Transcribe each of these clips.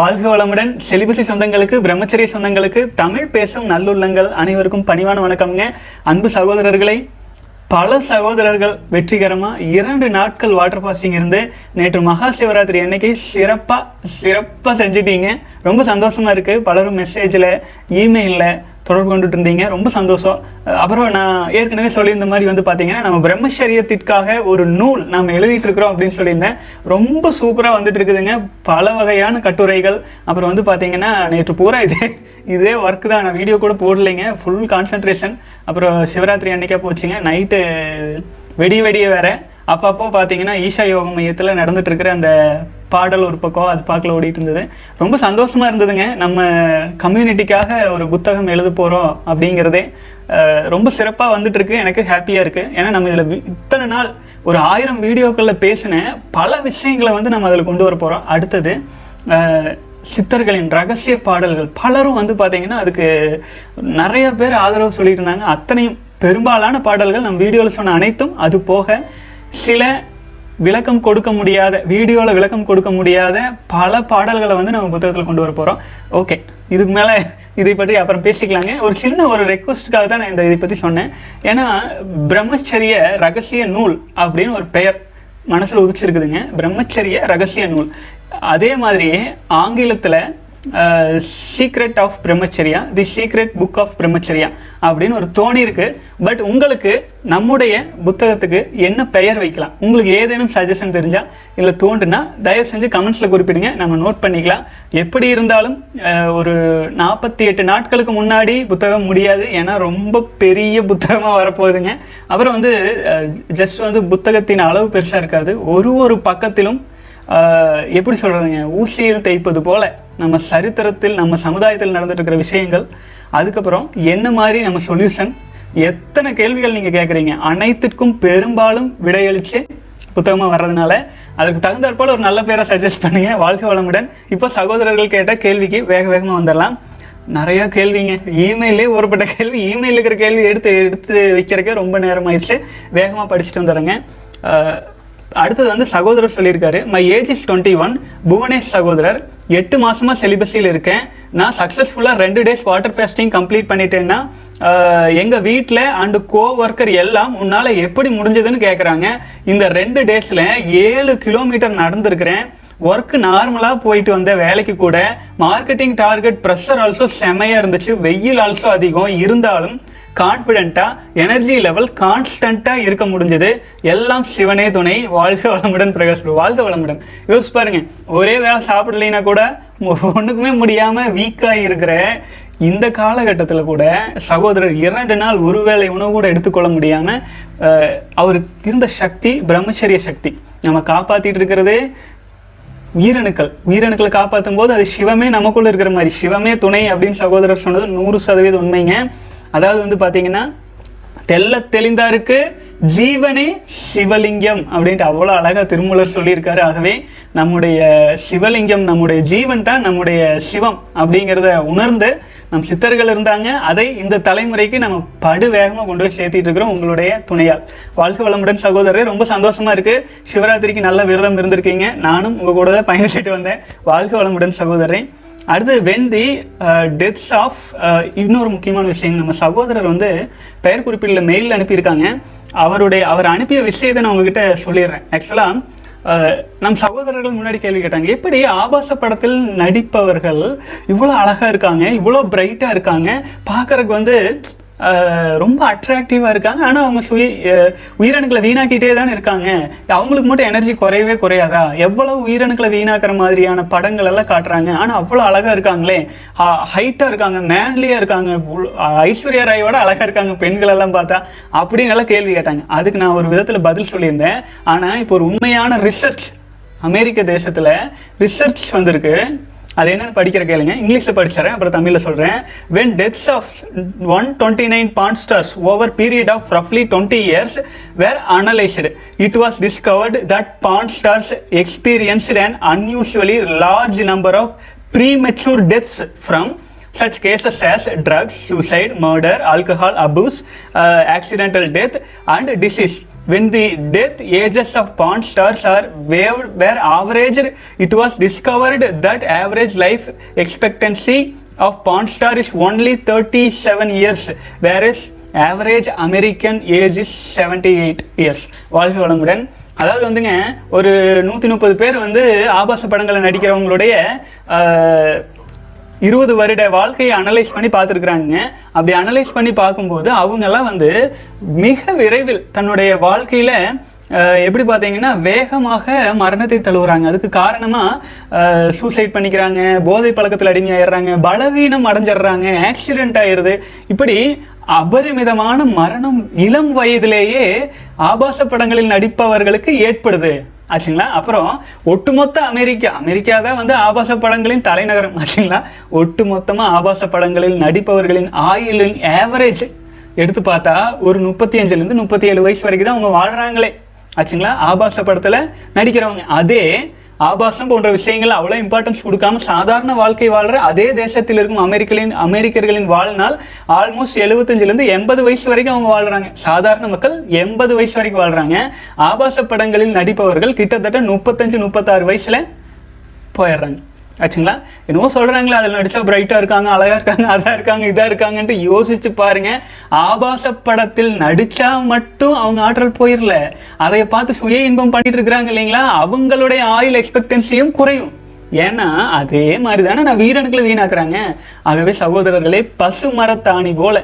வாழ்க வளமுடன். செலிபசி சொந்தங்களுக்கு பிரம்மச்சரிய சொந்தங்களுக்கு தமிழ் பேசும் நல்லுள்ளங்கள் அனைவருக்கும் பணிவான வணக்கம்ங்க. அன்பு சகோதரர்களை பல சகோதரர்கள் வெற்றிகரமாக இரண்டு நாட்கள் வாட்டர் ஃபாஸ்டிங் இருந்து நேற்று மகா சிவராத்திரி அன்னைக்கு சிறப்பாக சிறப்பாக செஞ்சிட்டீங்க. ரொம்ப சந்தோஷமாக இருக்குது பலரும் மெசேஜில் இமெயிலில் தொடர்பு கொண்டுட்டு இருந்தீங்க ரொம்ப சந்தோஷம். அப்புறம் நான் ஏற்கனவே சொல்லியிருந்த மாதிரி வந்து பார்த்தீங்கன்னா நம்ம பிரம்மச்சரியத்திற்காக ஒரு நூல் நாம் எழுதிட்டு இருக்கிறோம் அப்படின்னு சொல்லியிருந்தேன். ரொம்ப சூப்பராக வந்துட்டு இருக்குதுங்க பல வகையான கட்டுரைகள். அப்புறம் வந்து பார்த்தீங்கன்னா நேற்று பூரா இதே இதே ஒர்க் தான். நான் வீடியோ கூட போடலைங்க. ஃபுல் கான்சென்ட்ரேஷன் அப்புறம் சிவராத்திரி அன்னைக்கே போச்சுங்க. நைட்டு வெடி வெடிய வேற. அப்பப்போ பார்த்தீங்கன்னா ஈஷா யோக மையத்தில் நடந்துட்டு இருக்கிற அந்த பாடல் ஒரு பக்கம் அது பார்க்கல ஓடிட்டு இருந்தது ரொம்ப சந்தோஷமா இருந்ததுங்க. நம்ம கம்யூனிட்டிக்காக ஒரு புத்தகம் எழுத போகிறோம் அப்படிங்கிறதே ரொம்ப சிறப்பாக வந்துட்டு இருக்கு எனக்கு ஹாப்பியாக இருக்கு. ஏன்னா நம்ம இதில் இத்தனை நாள் ஒரு ஆயிரம் வீடியோக்களில் பேசின பல விஷயங்களை வந்து நம்ம அதில் கொண்டு வர போகிறோம் அடுத்தது சித்தர்களின் ரகசிய பாடல்கள். பலரும் வந்து பார்த்தீங்கன்னா அதுக்கு நிறைய பேர் ஆதரவு சொல்லியிருந்தாங்க இருந்தாங்க அத்தனையும் பெரும்பாலான பாடல்கள் நம்ம வீடியோவில் சொன்ன அனைத்தும் அது போக சில விளக்கம் கொடுக்க முடியாத வீடியோவில் விளக்கம் கொடுக்க முடியாத பல பாடல்களை வந்து நம்ம புத்தகத்தில் கொண்டு வர போகிறோம் ஓகே இதுக்கு மேலே இதை பற்றி அப்புறம் பேசிக்கலாங்க. ஒரு சின்ன ஒரு ரெக்வஸ்ட்டுக்காக தான் நான் இந்த இதை பற்றி சொன்னேன். ஏன்னா பிரம்மச்சரிய ரகசிய நூல் அப்படின்னு ஒரு பெயர் மனசில் உதிச்சிருக்குதுங்க. பிரம்மச்சரிய ரகசிய நூல். அதே மாதிரியே ஆங்கிலத்தில் secret of Brahmacharya the secret book of Brahmacharya அப்படின்னு ஒரு தோணி இருக்குது பட் உங்களுக்கு நம்முடைய புத்தகத்துக்கு என்ன பெயர் வைக்கலாம்? உங்களுக்கு ஏதேனும் சஜஷன் தெரிஞ்சால் இல்லை தோன்றுனா தயவு செஞ்சு கமெண்ட்ஸில் குறிப்பிடுங்க. நம்ம நோட் பண்ணிக்கலாம். எப்படி இருந்தாலும் ஒரு நாற்பத்தி எட்டு நாட்களுக்கு முன்னாடி புத்தகம் முடியாது. ஏன்னா ரொம்ப பெரிய புத்தகமாக வரப்போகுதுங்க. அப்புறம் வந்து ஜஸ்ட் வந்து புத்தகத்தின் அளவு பெருசாக இருக்காது. ஒரு ஒரு பக்கத்திலும் எப்படி சொல்கிறதுங்க ஊசியில் தைப்பது போல் நம்ம சரித்திரத்தில் நம்ம சமுதாயத்தில் நடந்துட்டு இருக்கிற விஷயங்கள் அதுக்கப்புறம் என்ன மாதிரி நம்ம சொல்யூஷன் எத்தனை கேள்விகள் நீங்கள் கேட்குறீங்க அனைத்திற்கும் பெரும்பாலும் விடையளித்து புத்தகமாக வர்றதுனால அதுக்கு தகுந்தாற் ஒரு நல்ல பேரை சஜஸ்ட் பண்ணுங்க. வாழ்க்கை வளமுடன். இப்போ சகோதரர்கள் கேட்ட கேள்விக்கு வேக வேகமாக வந்துடலாம். நிறையா கேள்விங்க. இமெயிலே ஒருப்பட்ட கேள்வி இமெயில் இருக்கிற கேள்வி எடுத்து எடுத்து வைக்கிறக்கே ரொம்ப நேரம் ஆயிடுச்சு வேகமாக படிச்சுட்டு வந்துடுறேங்க. அடுத்தது வந்து சகோதரர் சொல்லியிருக்காரு my age is twenty one Bhuvanesh சகோதரர் எட்டு மாசமா செலிபஸில் இருக்கேன். நான் சக்ஸஸ்ஃபுல்லாக ரெண்டு டேஸ் வாட்டர் ஃபேஸ்டிங் கம்ப்ளீட் பண்ணிட்டேன்னா எங்கள் வீட்டில் அண்டு கோ ஒர்க்கர் எல்லாம் உன்னால் எப்படி முடிஞ்சதுன்னு கேட்குறாங்க இந்த ரெண்டு டேஸில் ஏழு கிலோமீட்டர் நடந்திருக்கிறேன். ஒர்க் நார்மலாக போயிட்டு வந்த வேலைக்கு கூட மார்க்கெட்டிங் டார்கெட் ப்ரெஷர் ஆல்சோ செமையாக இருந்துச்சு. வெயில் ஆல்சோ அதிகம். இருந்தாலும் கான்ஃபிடென்ட்டாக எனர்ஜி லெவல் கான்ஸ்டண்ட்டாக இருக்க முடிஞ்சது. எல்லாம் சிவனே துணை வாழ்க வளமுடன் பிரகாஷ் bro. வாழ்க வளமுடன். யோசிச்சு பாருங்கள் ஒரே வேளை சாப்பிடலைன்னா கூட ஒன்றுக்குமே முடியாமல் வீக்காக இருக்கிற இந்த காலகட்டத்தில் கூட சகோதரர் இரண்டு நாள் ஒருவேளை உணவு கூட எடுத்துக்கொள்ள முடியாமல் அவருக்கு இருந்த சக்தி பிரம்மச்சரிய சக்தி. நம்ம காப்பாற்றிட்டு இருக்கிறதே உயிரணுக்கள். உயிரணுக்களை காப்பாற்றும் போது அது சிவமே நமக்குள்ளே இருக்கிற மாதிரி சிவமே துணை அப்படின்னு சகோதரர் சொன்னது நூறு சதவீதம் உண்மைங்க. அதாவது வந்து பார்த்தீங்கன்னா தெல்ல தெளிந்தாருக்கு ஜீவனே சிவலிங்கம் அப்படின்ட்டு அவ்வளோ அழகாக திருமூலர் சொல்லியிருக்காரு. ஆகவே நம்முடைய சிவலிங்கம் நம்முடைய ஜீவன் தான் நம்முடைய சிவம் அப்படிங்கிறத உணர்ந்து நம் சித்தர்கள் இருந்தாங்க. அதை இந்த தலைமுறைக்கு நம்ம படு வேகமாக கொண்டு போய் சேர்த்திட்டு இருக்கிறோம் உங்களுடைய துணையால். வாழ்க வளமுடன் சகோதரர் ரொம்ப சந்தோஷமா இருக்கு. சிவராத்திரிக்கு நல்ல விரதம் இருந்திருக்கீங்க. நானும் உங்கள் கூட தான் பயணிச்சுட்டு வந்தேன். வாழ்க வளமுடன் சகோதரன் அடுத்து வெந்தி டெத்ஸ் ஆஃப் இன்னொரு முக்கியமான விஷயம் நம்ம சகோதரர் வந்து பெயர் குறிப்பிடல மெயில் அனுப்பியிருக்காங்க. அவருடைய அவர் அனுப்பிய விஷயத்தை நான் உங்ககிட்ட சொல்லிடுறேன். ஆக்சுவலாக uh, நம் சகோதரர்கள் முன்னாடி கேள்வி கேட்டாங்க எப்படி ஆபாச படத்தில் நடிப்பவர்கள் இவ்வளோ அழகாக இருக்காங்க இவ்வளோ பிரைட்டாக இருக்காங்க? பார்க்குறக்கு வந்து ரொம்ப அட்ராக்டிவாக இருக்காங்க. ஆனால் அவங்க சுய உயிரணுக்களை வீணாக்கிட்டே தான் இருக்காங்க. அவங்களுக்கு மட்டும் எனர்ஜி குறையவே குறையாதா? எவ்வளவு உயிரணுக்களை வீணாக்குற மாதிரியான படங்கள் எல்லாம் காட்டுறாங்க. ஆனால் அவ்வளோ அழகாக இருக்காங்களே. ஹைட்டாக இருக்காங்க மேன்லியாக இருக்காங்க. உள்- ஐஸ்வர்யா ராயோட அழகாக இருக்காங்க பெண்கள் எல்லாம் பார்த்தா. அப்படின்னு எல்லாம் கேள்வி கேட்டாங்க. அதுக்கு நான் ஒரு விதத்தில் பதில் சொல்லியிருந்தேன். ஆனால் இப்போ ஒரு உண்மையான ரிசர்ச் அமெரிக்க தேசத்தில் ரிசர்ச் வந்திருக்கு. அது என்னன்னு படிக்கிற கேளுங்க இங்கிலீஷில் படிச்சிடறேன் அப்புறம் தமிழில் சொல்கிறேன் when deaths of one twenty nine pornstars over period of ரஃப்லி twenty years were analysed it was discovered that pornstars experienced and unusually large number of premature deaths from such cases as drugs suicide murder alcohol abuse uh, death and disease. When the death ages of pawn stars are were, were averaged it was discovered that average life expectancy of pawn star is only 37 years whereas average american age is 78 years வாழ்க வளமுடன் அதாவது வந்துங்க ஒரு நூற்றி முப்பது பேர் வந்து ஆபாச படங்களை நடிக்கிறவங்களுடைய இருபது வருட வாழ்க்கையை அனலைஸ் பண்ணி பார்த்துருக்குறாங்க. அப்படி அனலைஸ் பண்ணி பார்க்கும்போது அவங்கெல்லாம் வந்து மிக விரைவில் தன்னுடைய வாழ்க்கையில் எப்படி பார்த்தீங்கன்னா வேகமாக மரணத்தை தழுவுறாங்க. அதுக்கு காரணமாக சூசைட் பண்ணிக்கிறாங்க போதை பழக்கத்தில் அடிமையாயிடுறாங்க பலவீனம் அடைஞ்சிடுறாங்க ஆக்சிடென்ட் ஆயிடுது. இப்படி அபரிமிதமான மரணம் இளம் வயதிலேயே ஆபாச படங்களில் நடிப்பவர்களுக்கு ஏற்படுது. ஆச்சுங்களா? அப்புறம் ஒட்டுமொத்த அமெரிக்கா. அமெரிக்கா தான் வந்து ஆபாச படங்களின் தலைநகரம். ஆச்சுங்களா? ஒட்டுமொத்தமாக ஆபாச படங்களில் நடிப்பவர்களின் ஆயுளின் ஆவரேஜ் எடுத்து பார்த்தா ஒரு முப்பத்தி அஞ்சுலேருந்து முப்பத்தி ஏழு வயசு வரைக்கும் தான் அவங்க வாழ்கிறாங்களே ஆச்சுங்களா? ஆபாச படத்தில் நடிக்கிறவங்க. அதே ஆபாசம் போன்ற விஷயங்கள் அவ்வளோ இம்பார்ட்டன்ஸ் கொடுக்காம சாதாரண வாழ்க்கை வாழ்ற அதே தேசத்தில் இருக்கும் அமெரிக்கலின் அமெரிக்கர்களின் வாழ்நாள் ஆல்மோஸ்ட் இருந்து எண்பது வயசு வரைக்கும் அவங்க வாழ்றாங்க. சாதாரண மக்கள் எண்பது வயசு வரைக்கும் வாழ்றாங்க. ஆபாச படங்களில் நடிப்பவர்கள் கிட்டத்தட்ட முப்பத்தஞ்சு முப்பத்தாறு வயசுல போயிடுறாங்க. ஆச்சுங்களா? என்னவோ சொல்கிறாங்களே அதில் நடித்தா பிரைட்டாக இருக்காங்க அழகாக இருக்காங்க அதாக இருக்காங்க இதாக இருக்காங்கன்ட்டு யோசிச்சு பாருங்க. ஆபாச படத்தில் நடித்தா மட்டும் அவங்க ஆற்றல் போயிடல அதை பார்த்து சுய இன்பம் பண்ணிட்டு இருக்கிறாங்க இல்லைங்களா? அவங்களுடைய ஆயுள் எக்ஸ்பெக்டன்சியும் குறையும். ஏன்னா அதே மாதிரி தானே நான் வீரனுக்களை வீணாக்குறாங்க. ஆகவே சகோதரர்களே பசு மரத்தாணி போல.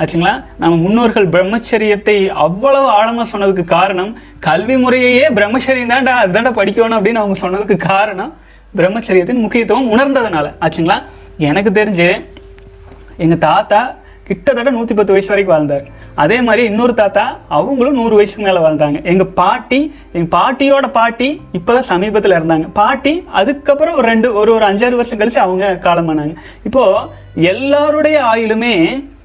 ஆச்சுங்களா? நம்ம முன்னோர்கள் பிரம்மச்சரியத்தை அவ்வளவு ஆழமாக சொன்னதுக்கு காரணம் கல்வி முறையையே பிரம்மச்சரியம் தான்டா அதுதான்டா படிக்கணும் அப்படின்னு அவங்க சொன்னதுக்கு காரணம் பிரம்மச்சரியத்தின் முக்கியத்துவம் உணர்ந்ததுனால. ஆச்சுங்களா? எனக்கு தெரிஞ்சு எங்கள் தாத்தா கிட்டத்தட்ட நூற்றி பத்து வயசு வரைக்கும் வாழ்ந்தார். அதே மாதிரி இன்னொரு தாத்தா அவங்களும் நூறு வயசுக்கு மேலே வாழ்ந்தாங்க. எங்கள் பாட்டி எங்கள் பாட்டியோட பாட்டி இப்போ தான் சமீபத்தில் இருந்தாங்க பாட்டி அதுக்கப்புறம் ஒரு ரெண்டு ஒரு ஒரு அஞ்சாறு வருஷம் கழித்து அவங்க காலமானாங்க. இப்போது எல்லாருடைய ஆயுளுமே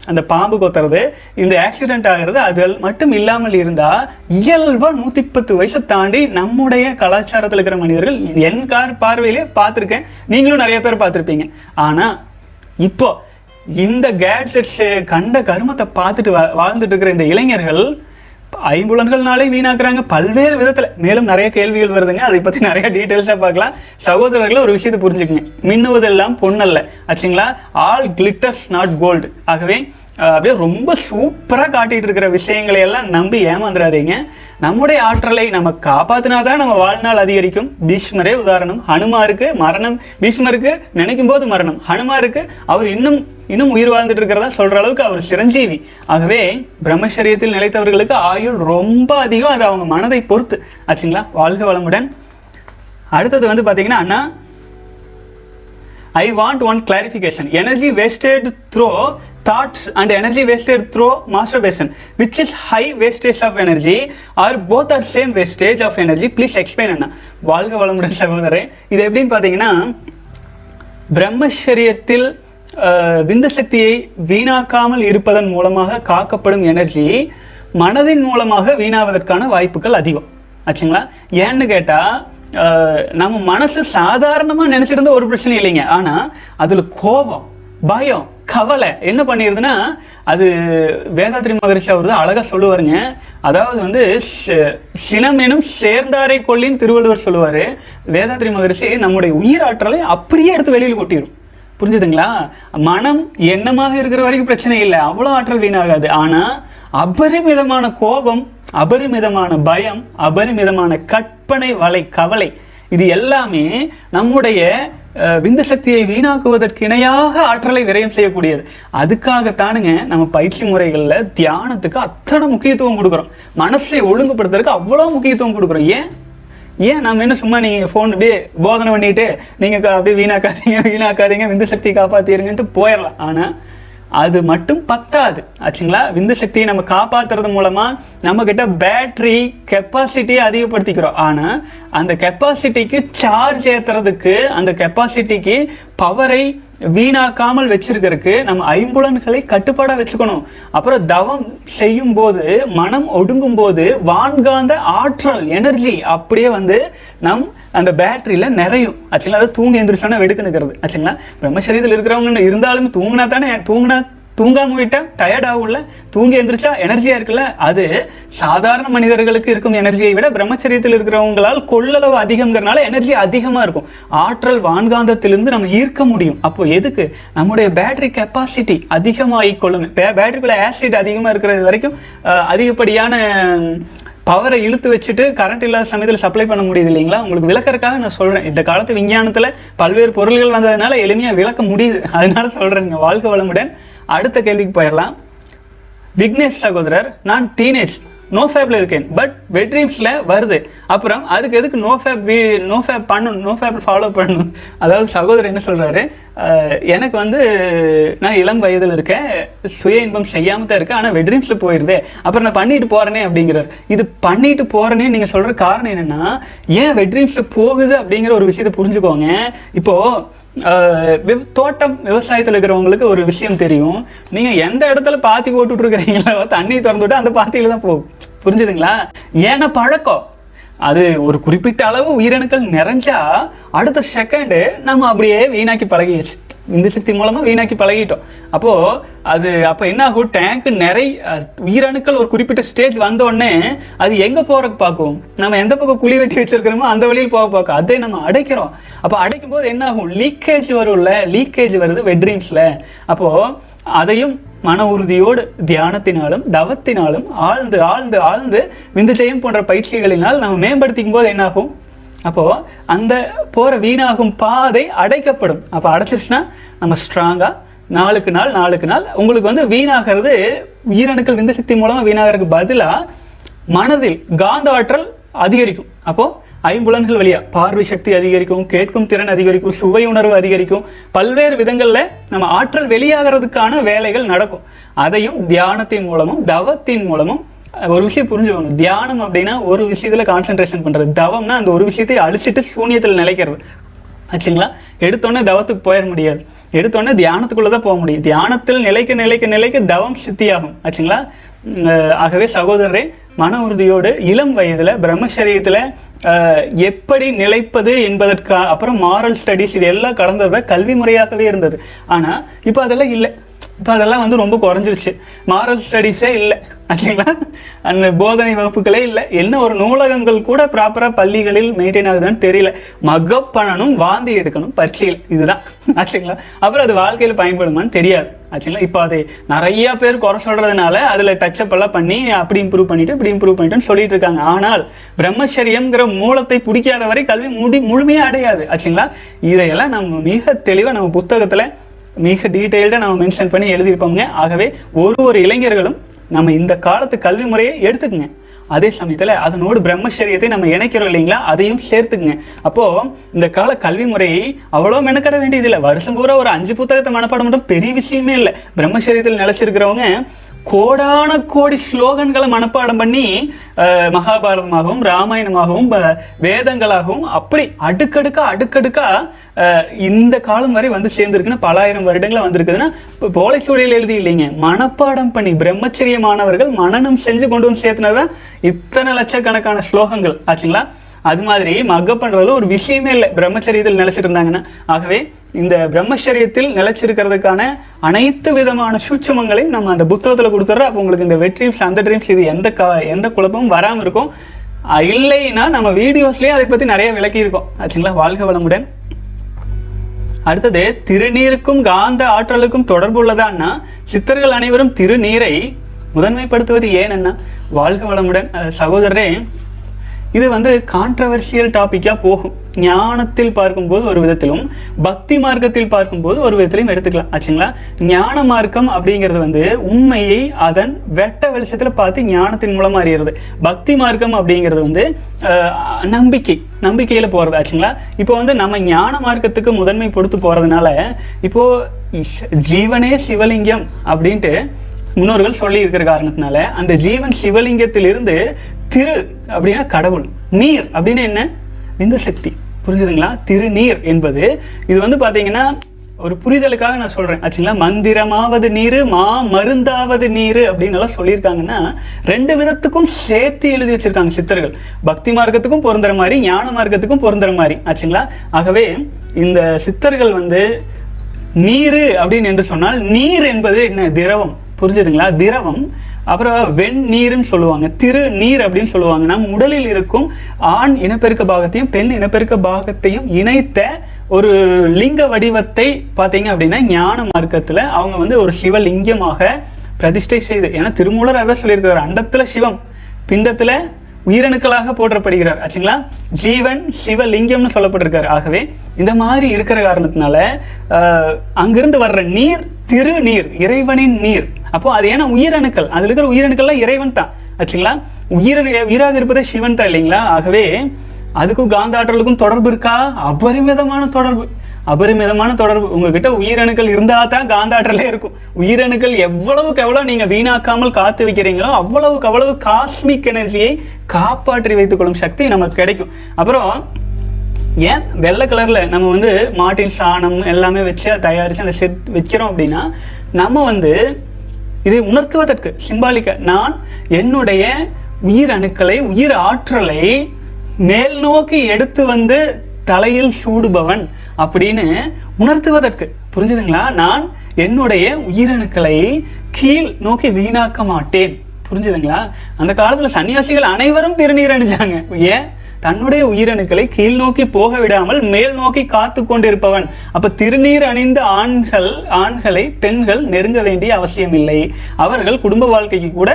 அந்த பாம்பு கொத்துறது இந்த ஆக்சிடென்ட் ஆகிறது அது மட்டும் இல்லாமல் இருந்தால் இயல்பாக நூற்றி பத்து வயசை தாண்டி நம்முடைய கலாச்சாரத்தில் இருக்கிற மனிதர்கள் என் கார் பார்வையிலே பார்த்துருக்கேன். நீங்களும் நிறைய பேர் பார்த்துருப்பீங்க. ஆனால் இப்போ இந்த கேட்லெட்ஸ் கண்ட கருமத்தை பார்த்துட்டு வா- வாழ்ந்துட்டு இருக்கிற இந்த இளைஞர்கள் ஐம்புலன்கள்னாலே வீணாக்குறாங்க பல்வேறு விதத்தில். மேலும் நிறைய கேள்விகள் வருதுங்க. அதை பற்றி நிறைய டீட்டெயில்ஸாக பார்க்கலாம். சகோதரர்கள் ஒரு விஷயத்தை புரிஞ்சுக்குங்க. மின்னுவதெல்லாம் பொண்ணல்ல ஆச்சுங்களா? ஆல் கிளிட்டர்ஸ் நாட் கோல்டு ஆகவே அப்படியே ரொம்ப சூப்பராக காட்டிகிட்டு இருக்கிற விஷயங்களை எல்லாம் நம்பி ஏமாந்துடாதீங்க நம்முடைய ஆற்றலை நம்ம காப்பாத்தினாதான் நம்ம வாழ்நாள் அதிகரிக்கும். பீஷ்மரே உதாரணம் ஹனுமாருக்கு மரணம். பீஷ்மருக்கு நினைக்கும் போது மரணம். ஹனுமாருக்கு அவர் இன்னும் இன்னும் உயிர் வாழ்ந்துட்டு இருக்கிறதா சொல்கிற அளவுக்கு அவர் சிரஞ்சீவி. ஆகவே பிரம்மச்சரியத்தில் நிலைத்தவர்களுக்கு ஆயுள் ரொம்ப அதிகம். அது அவங்க மனதை பொறுத்து. ஆச்சுங்களா? வாழ்க வளமுடன். அடுத்தது வந்து பார்த்தீங்கன்னா அண்ணா I want one clarification energy wasted through thoughts and energy wasted through masturbation, which is high wastage of energy, or both are same wastage of energy. Please explain அண்ணா. வாழ்க வளமுடன் சகோதரே இது எப்படின்னு பார்த்தீங்கன்னா பிரம்மச்சரியத்தில் விந்து சக்தியை வீணாக்காமல் இருப்பதன் மூலமாக காக்கப்படும் எனர்ஜி மனதின் மூலமாக வீணாவதற்கான வாய்ப்புகள் அதிகம். ஆச்சுங்களா? ஏன்னு கேட்டால் நம்ம மனசு சாதாரணமாக நினச்சிருந்த ஒரு பிரச்சனை இல்லைங்க. ஆனால் அதில் கோபம் பயம் கவலை. என்ன பண்ணிருதுன்னா அது வேதாத்ரி மகரிஷி அவர் தான் அழகா சொல்லுவாருங்க. அதாவது வந்து சினம் சினமெனும் சேர்ந்தாரை கொள்ளின்னு திருவள்ளுவர் சொல்லுவாரு. வேதாத்ரி மகரிஷி நம்முடைய உயிராற்றலை அப்படியே எடுத்து வெளியில் கொட்டிடும் புரிஞ்சுதுங்களா? மனம் எண்ணமாக இருக்கிற வரைக்கும் பிரச்சனை இல்லை. அவ்வளோ ஆற்றல் வீணாகாது. ஆனா அபரிமிதமான கோபம் அபரிமிதமான பயம் அபரிமிதமான கற்பனை வலை கவலை இது எல்லாமே நம்முடைய விந்து சக்தியை வீணாக்குவதற்கு இணையாக ஆற்றலை விரயம் செய்யக்கூடியது. அதுக்காகத்தானுங்க நம்ம பயிற்சி முறைகளில் தியானத்துக்கு அத்தனை முக்கியத்துவம் கொடுக்குறோம். மனசை ஒழுங்குபடுத்துறதுக்கு அவ்வளோ முக்கியத்துவம் கொடுக்குறோம். ஏன்? ஏன் நம்ம என்ன சும்மா நீங்கள் ஃபோன் அப்படியே போதனை பண்ணிட்டு நீங்கள் அப்படியே வீணாக்காதீங்க வீணாக்காதீங்க விந்து சக்தியை காப்பாற்றிடுங்கன்ட்டு போயிடலாம் ஆனால் அது மட்டும் பத்தாது. ஆச்சுங்களா? விந்து சக்தியை நம்ம காப்பாற்றுறது மூலமாக நம்மக்கிட்ட பேட்ரி பேட்டரி கெப்பாசிட்டியை அதிகப்படுத்திக்கிறோம். ஆனால் அந்த கெப்பாசிட்டிக்கு சார்ஜ் ஏத்துறதுக்கு அந்த கெப்பாசிட்டிக்கு பவரை வீணாக்காமல் வச்சிருக்கிறதுக்கு நம்ம ஐம்புலன்களை கட்டுப்பாடாக வச்சுக்கணும். அப்புறம் தவம் செய்யும் போது மனம் ஒடுங்கும் போது வான்காந்த ஆற்றல் எனர்ஜி அப்படியே வந்து நம் அந்த பேட்டரியில் நிறையும். ஆச்சுங்களா அதை தூங்கி எந்திரிச்சோன்னா வெடுக்கு நிற்கிறது ஆச்சுங்களா பிரம்மசரீரத்தில் இருக்கிறவங்க இருந்தாலும் தூங்கினா தானே தூங்கினா தூங்காம விட்டா டயர்ட் ஆகும்ல? தூங்கி எந்திரிச்சா எனர்ஜியா இருக்குல்ல? அது சாதாரண மனிதர்களுக்கு இருக்கும் எனர்ஜியை விட பிரம்மச்சரியத்தில் இருக்கிறவங்களால் கொள்ளளவு அதிகம்ங்கிறனால எனர்ஜி அதிகமா இருக்கும். ஆற்றல் வான்காந்தத்திலிருந்து நம்ம ஈர்க்க முடியும். அப்போ எதுக்கு? நம்முடைய பேட்டரி கெப்பாசிட்டி அதிகமாகி கொள்ளும். பேட்டரிக்குள்ள ஆசிட் அதிகமா இருக்கிறது வரைக்கும் அதிகப்படியான பவரை இழுத்து வச்சுட்டு கரண்ட் இல்லாத சமயத்தில் சப்ளை பண்ண முடியுது இல்லைங்களா? உங்களுக்கு விளக்கறதுக்காக நான் சொல்கிறேன் இந்த காலத்து விஞ்ஞானத்தில் பல்வேறு பொருள்கள் வந்ததுனால எளிமையாக விளக்க முடியுது. அதனால சொல்கிறேங்க நீங்க வாழ்க்கை வளமுடன். அடுத்த கேள்விக்கு போயிடலாம். விக்னேஷ் சகோதரர் நான் டீனேஜ் நோ ஃபேப்ல இருக்கேன் பட் வெட்ரீம்ஸில் வருது. அப்புறம் அதுக்கு எதுக்கு நோ ஃபேப் நோ ஃபேப் பண்ணணும் நோ ஃபேப் ஃபாலோ பண்ணணும்? அதாவது சகோதரர் என்ன சொல்கிறாரு எனக்கு வந்து நான் இளம் வயதில் இருக்கேன் சுய இன்பம் செய்யாமல் தான் இருக்கேன் ஆனால் வெட்ரீம்ஸில் போயிருதே. அப்புறம் நான் பண்ணிட்டு போகிறேனே அப்படிங்கிறார். இது பண்ணிட்டு போகிறேனே நீங்கள் சொல்கிற காரணம் என்னென்னா ஏன் வெட்ரீம்ஸில் போகுது அப்படிங்கிற ஒரு விஷயத்தை புரிஞ்சுக்கோங்க. இப்போ தோட்டம் விவசாயத்தில் இருக்கிறவங்களுக்கு ஒரு விஷயம் தெரியும். நீங்கள் எந்த இடத்துல பாத்தி போட்டுட்ருக்கிறீங்களோ தண்ணி திறந்து விட்டு அந்த பாத்தியில் தான் போகும். புரிஞ்சுதுங்களா? ஏன்னா பழக்கம். அது ஒரு குறிப்பிட்ட அளவு உயிரணுக்கள் நிறைஞ்சா அடுத்த செகண்டு நம்ம அப்படியே வீணாக்கி பழகியாச்சு இந்த சக்தி மூலமா வீணாக்கி பழகிட்டோம். அப்போ அது அப்ப என்ன ஆகும் டேங்க் நிறைய உயிரணுக்கள் ஒரு குறிப்பிட்ட ஸ்டேஜ் வந்தோடனே அது எங்க போகிறக்கு பார்க்கும்? நம்ம எந்த பக்கம் குழி வெட்டி வச்சிருக்கிறோமோ அந்த வழியில் போக பார்க்கும். அதை நம்ம அடைக்கிறோம். அப்போ அடைக்கும் போது என்ன ஆகும் லீக்கேஜ் வரும்ல லீக்கேஜ் வருது வெட்ரீம்ஸ்ல அப்போ அதையும் மன உறுதியோடு தியானத்தினாலும் தவத்தினாலும் ஆழ்ந்து ஆழ்ந்து ஆழ்ந்து விந்துஜெயம் போன்ற பயிற்சிகளினால் நம்ம மேம்படுத்திக்கும் போது என்னாகும்? அப்போ அந்த போற வீணாகும் பாதை அடைக்கப்படும். அப்போ அடைச்சிருச்சுன்னா நம்ம ஸ்ட்ராங்கா நாளுக்கு நாள் நாளுக்கு நாள் உங்களுக்கு வந்து வீணாகிறது உயிரணுக்கள் விந்து சக்தி மூலமா வீணாகிறதுக்கு பதிலா மனதில் காந்த ஆற்றல் அதிகரிக்கும். அப்போ ஐம்புலன்கள் வழியாக பார்வை சக்தி அதிகரிக்கும் கேட்கும் திறன் அதிகரிக்கும் சுவை உணர்வு அதிகரிக்கும். பல்வேறு விதங்களில் நம்ம ஆற்றல் வெளியாகிறதுக்கான வேலைகள் நடக்கும். அதையும் தியானத்தின் மூலமும் தவத்தின் மூலமும் ஒரு விஷயம் புரிஞ்சுக்கணும். தியானம் அப்படின்னா ஒரு விஷயத்துல கான்சென்ட்ரேஷன் பண்றது. தவம்னா அந்த ஒரு விஷயத்தை அழிச்சிட்டு சூன்யத்தில் நிலைக்கிறது. ஆச்சுங்களா? எடுத்தோடனே தவத்துக்கு போயிட முடியாது. எடுத்தோடனே தியானத்துக்குள்ளே தான் போக முடியும். தியானத்தில் நிலைக்க நிலைக்க நிலைக்க தவம் சித்தியாகும். ஆச்சுங்களா? ஆகவே சகோதரரே மன உறுதியோடு இளம் வயதுல பிரம்மச்சரியத்துல அஹ், எப்படி நிலைப்பது என்பதற்கு அப்புறம் மாரல் ஸ்டடீஸ் இது எல்லாம் கலந்தத கல்வி முறையாகவே இருந்தது. ஆனா இப்போ அதெல்லாம் இல்லை. இப்போ அதெல்லாம் வந்து ரொம்ப குறைஞ்சிருச்சு. மாரல் ஸ்டடீஸே இல்லை. ஓகேங்களா? அந்த போதனை வகுப்புகளே இல்லை. என்ன ஒரு நூலகங்கள் கூட ப்ராப்பராக பள்ளிகளில் மெயின்டைன் ஆகுதுன்னு தெரியல. மக்கப் பண்ணணும் வாந்தி எடுக்கணும் பரீட்சையில். இதுதான். ஆச்சுங்களா அப்புறம் அது வாழ்க்கையில் பயன்படுமான்னு தெரியாது. ஆச்சுங்களா இப்போ அதை நிறைய பேர் குறை சொல்கிறதுனால அதில் டச்சப் எல்லாம் பண்ணி அப்படி இம்ப்ரூவ் பண்ணிட்டு இப்படி இம்ப்ரூவ் பண்ணிட்டுன்னு சொல்லிட்டு இருக்காங்க. ஆனால் பிரம்மச்சரியம்ங்கிற மூலத்தை பிடிக்காத வரை கல்வி முடி முழுமையாக அடையாது. ஆச்சுங்களா இதையெல்லாம் நம்ம மிக தெளிவாக நம்ம புத்தகத்தில் மிக டீட்டெயில்டாக நம்ம மென்ஷன் பண்ணி எழுதியிருப்போங்க ஆகவே ஒரு ஒரு இளைஞர்களும் நம்ம இந்த காலத்து கல்வி முறையை எடுத்துக்கங்க. அதே சமயத்தில் அதனோடு பிரம்மச்சரியத்தை நம்ம இணைக்கிறோம் இல்லைங்களா? அதையும் சேர்த்துக்குங்க. அப்போது இந்த கால கல்வி முறையை அவ்வளோ மெனக்கட வேண்டியதில்லை. வருஷம் பூரா ஒரு அஞ்சு புத்தகத்தை மனப்பாடம் மட்டும் பெரிய விஷயமே இல்லை. பிரம்மச்சரியத்தில் நிலச்சிருக்கிறவங்க கோடான கோடி ஸ்லோகன்களை மனப்பாடம் பண்ணி மகாபாரதமாகவும் ராமாயணமாகவும் ப- வேதங்களாகவும் அப்படி அடுக்கடுக்கா அடுக்கடுக்கா இந்த காலம் வரை வந்து சேர்ந்துருக்குன்னு பல ஆயிரம் வருடங்களா வந்திருக்குதுன்னா இப்போ போலைச்சூடியில் எழுதி இல்லைங்க மனப்பாடம் பண்ணி பிரம்மச்சரிய மாணவர்கள் மனனம் செஞ்சு கொண்டு வந்து சேர்த்துனதான் இத்தனை லட்சக்கணக்கான ஸ்லோகங்கள். ஆச்சுங்களா? அது மாதிரி மக்க பண்ணுறதுல ஒரு விஷயமே இல்லை. பிரம்மச்சரியத்தில் நிலைச்சிட்டு இருந்தாங்கன்னா. ஆகவே இந்த பிரம்மச்சரியத்தில் நிலைச்சிருக்கிறதுக்கான அனைத்து விதமான சூட்சமங்களையும் நம்ம அந்த புத்தகத்தில் கொடுத்துட்றோம் அப்போ உங்களுக்கு இந்த வெட் ட்ரீம்ஸ் அந்த ட்ரீம்ஸ் இது எந்த க எந்த குழப்பமும் வராமல் இருக்கும். இல்லைன்னா நம்ம வீடியோஸ்லேயே அதை பற்றி நிறைய விளக்கியிருக்கோம் ஆச்சுங்களா? வாழ்க வளமுடன். அடுத்தது திருநீருக்கும் காந்த ஆற்றலுக்கும் தொடர்பு உள்ளதான்னா சித்தர்கள் அனைவரும் திருநீரை முதன்மைப்படுத்துவது ஏனென்னா வாழ்க வளமுடன். சகோதரரே இது வந்து கான்ட்ரவர்சியல் டாபிக்காக போகும். ஞானத்தில் பார்க்கும்போது ஒரு விதத்திலும் பக்தி மார்க்கத்தில் பார்க்கும்போது ஒரு விதத்திலையும் எடுத்துக்கலாம். ஆச்சுங்களா? ஞான மார்க்கம் அப்படிங்கிறது வந்து உண்மையை அதன் வெட்ட வெளிச்சத்தில் பார்த்து ஞானத்தின் மூலமாக அறியறது. பக்தி மார்க்கம் அப்படிங்கிறது வந்து நம்பிக்கை நம்பிக்கையில் போகிறது ஆச்சுங்களா? இப்போ வந்து நம்ம ஞான மார்க்கத்துக்கு முதன்மை கொடுத்து போகிறதுனால இப்போது ஜீவனே சிவலிங்கம் அப்படின்ட்டு முன்னோர்கள் சொல்லி இருக்கிற காரணத்தினால அந்த ஜீவன் சிவலிங்கத்திலிருந்து திரு அப்படின்னா கடவுள் நீர் அப்படின்னு என்ன? இந்த சக்தி. புரிஞ்சுதுங்களா? திருநீர் என்பது இது வந்து பார்த்தீங்கன்னா ஒரு புரிதலுக்காக நான் சொல்றேன். ஆச்சுங்களா? மந்திரமாவது நீர் மா மருந்தாவது நீர் அப்படின்னு எல்லாம் சொல்லியிருக்காங்கன்னா ரெண்டு விதத்துக்கும் சேர்த்து எழுதி வச்சிருக்காங்க சித்தர்கள். பக்தி மார்க்கத்துக்கும் பொருந்துற மாதிரி ஞான மார்க்கத்துக்கும் பொருந்துற மாதிரி. ஆச்சுங்களா? ஆகவே இந்த சித்தர்கள் வந்து நீர் அப்படின்னு என்று சொன்னால் நீர் என்பது என்ன? திரவம். புரிஞ்சுதுங்களா? திரவம் அப்புறம் வெண் நீர்னு சொல்லுவாங்க. திரு நீர் அப்படின்னு சொல்லுவாங்க. நம் உடலில் இருக்கும் ஆண் இனப்பெருக்க பாகத்தையும் பெண் இனப்பெருக்க பாகத்தையும் இணைத்த ஒரு லிங்க வடிவத்தை பார்த்தீங்க அப்படின்னா ஞான மார்க்கத்தில் அவங்க வந்து ஒரு சிவலிங்கமாக பிரதிஷ்டை செய்து ஏன்னா திருமூலர் அதான் சொல்லியிருக்கிறார் அண்டத்தில் சிவம் பிண்டத்தில் உயிரணுக்களாக போற்றப்படுகிறார். ஆச்சுங்களா? ஜீவன் சிவலிங்கம்னு சொல்லப்பட்டிருக்காரு. ஆகவே இந்த மாதிரி இருக்கிற காரணத்தினால அங்கிருந்து வர்ற நீர் திரு நீர் இறைவனின் நீர் அப்போ அது ஏன்னா உயிரணுக்கள் அதுல இருக்கிற உயிரணுக்கள்லாம் இறைவன் தான். ஆச்சுங்களா? உயிர உயிராக இருப்பதே சிவன் தான் இல்லைங்களா? ஆகவே அதுக்கும் காந்தாற்றலுக்கும் தொடர்பு இருக்கா? அபரிமிதமான தொடர்பு. அபரிமிதமான தொடர்பு. உங்ககிட்ட உயிரணுக்கள் இருந்தா தான் காந்தாற்றலே இருக்கும். உயிரணுக்கள் எவ்வளவுக்கு எவ்வளவு நீங்க வீணாக்காமல் காத்து வைக்கிறீங்களோ அவ்வளவுக்கு அவ்வளவு காஸ்மிக் எனர்ஜியை காப்பாற்றி வைத்துக் கொள்ளும் சக்தி நமக்கு கிடைக்கும். அப்புறம் ஏன் வெள்ளை கலர்ல நம்ம வந்து மாட்டின் சாணம் எல்லாமே வச்சு அதை தயாரிச்சு அந்த செட் வைக்கிறோம் அப்படின்னா நம்ம வந்து இதை உணர்த்துவதற்கு சிம்பாலிக்க நான் என்னுடைய உயிர் அணுக்களை உயிர் ஆற்றலை மேல் நோக்கி எடுத்து வந்து தலையில் சூடுபவன் அப்படின்னு உணர்த்துவதற்கு. புரிஞ்சுதுங்களா? நான் என்னுடைய உயிரணுக்களை கீழ் நோக்கி வீணாக்க மாட்டேன். புரிஞ்சுதுங்களா? அந்த காலத்துல சன்னியாசிகள் அனைவரும் திருநீர் அணிஞ்சாங்க. ஏன்? தன்னுடைய உயிரணுக்களை கீழ் நோக்கி போக விடாமல் மேல் நோக்கி காத்து கொண்டிருப்பவன். அப்ப திருநீர் அணிந்த ஆண்கள் ஆண்களை பெண்கள் நெருங்க வேண்டிய அவசியம் இல்லை அவர்கள் குடும்ப வாழ்க்கைக்கு கூட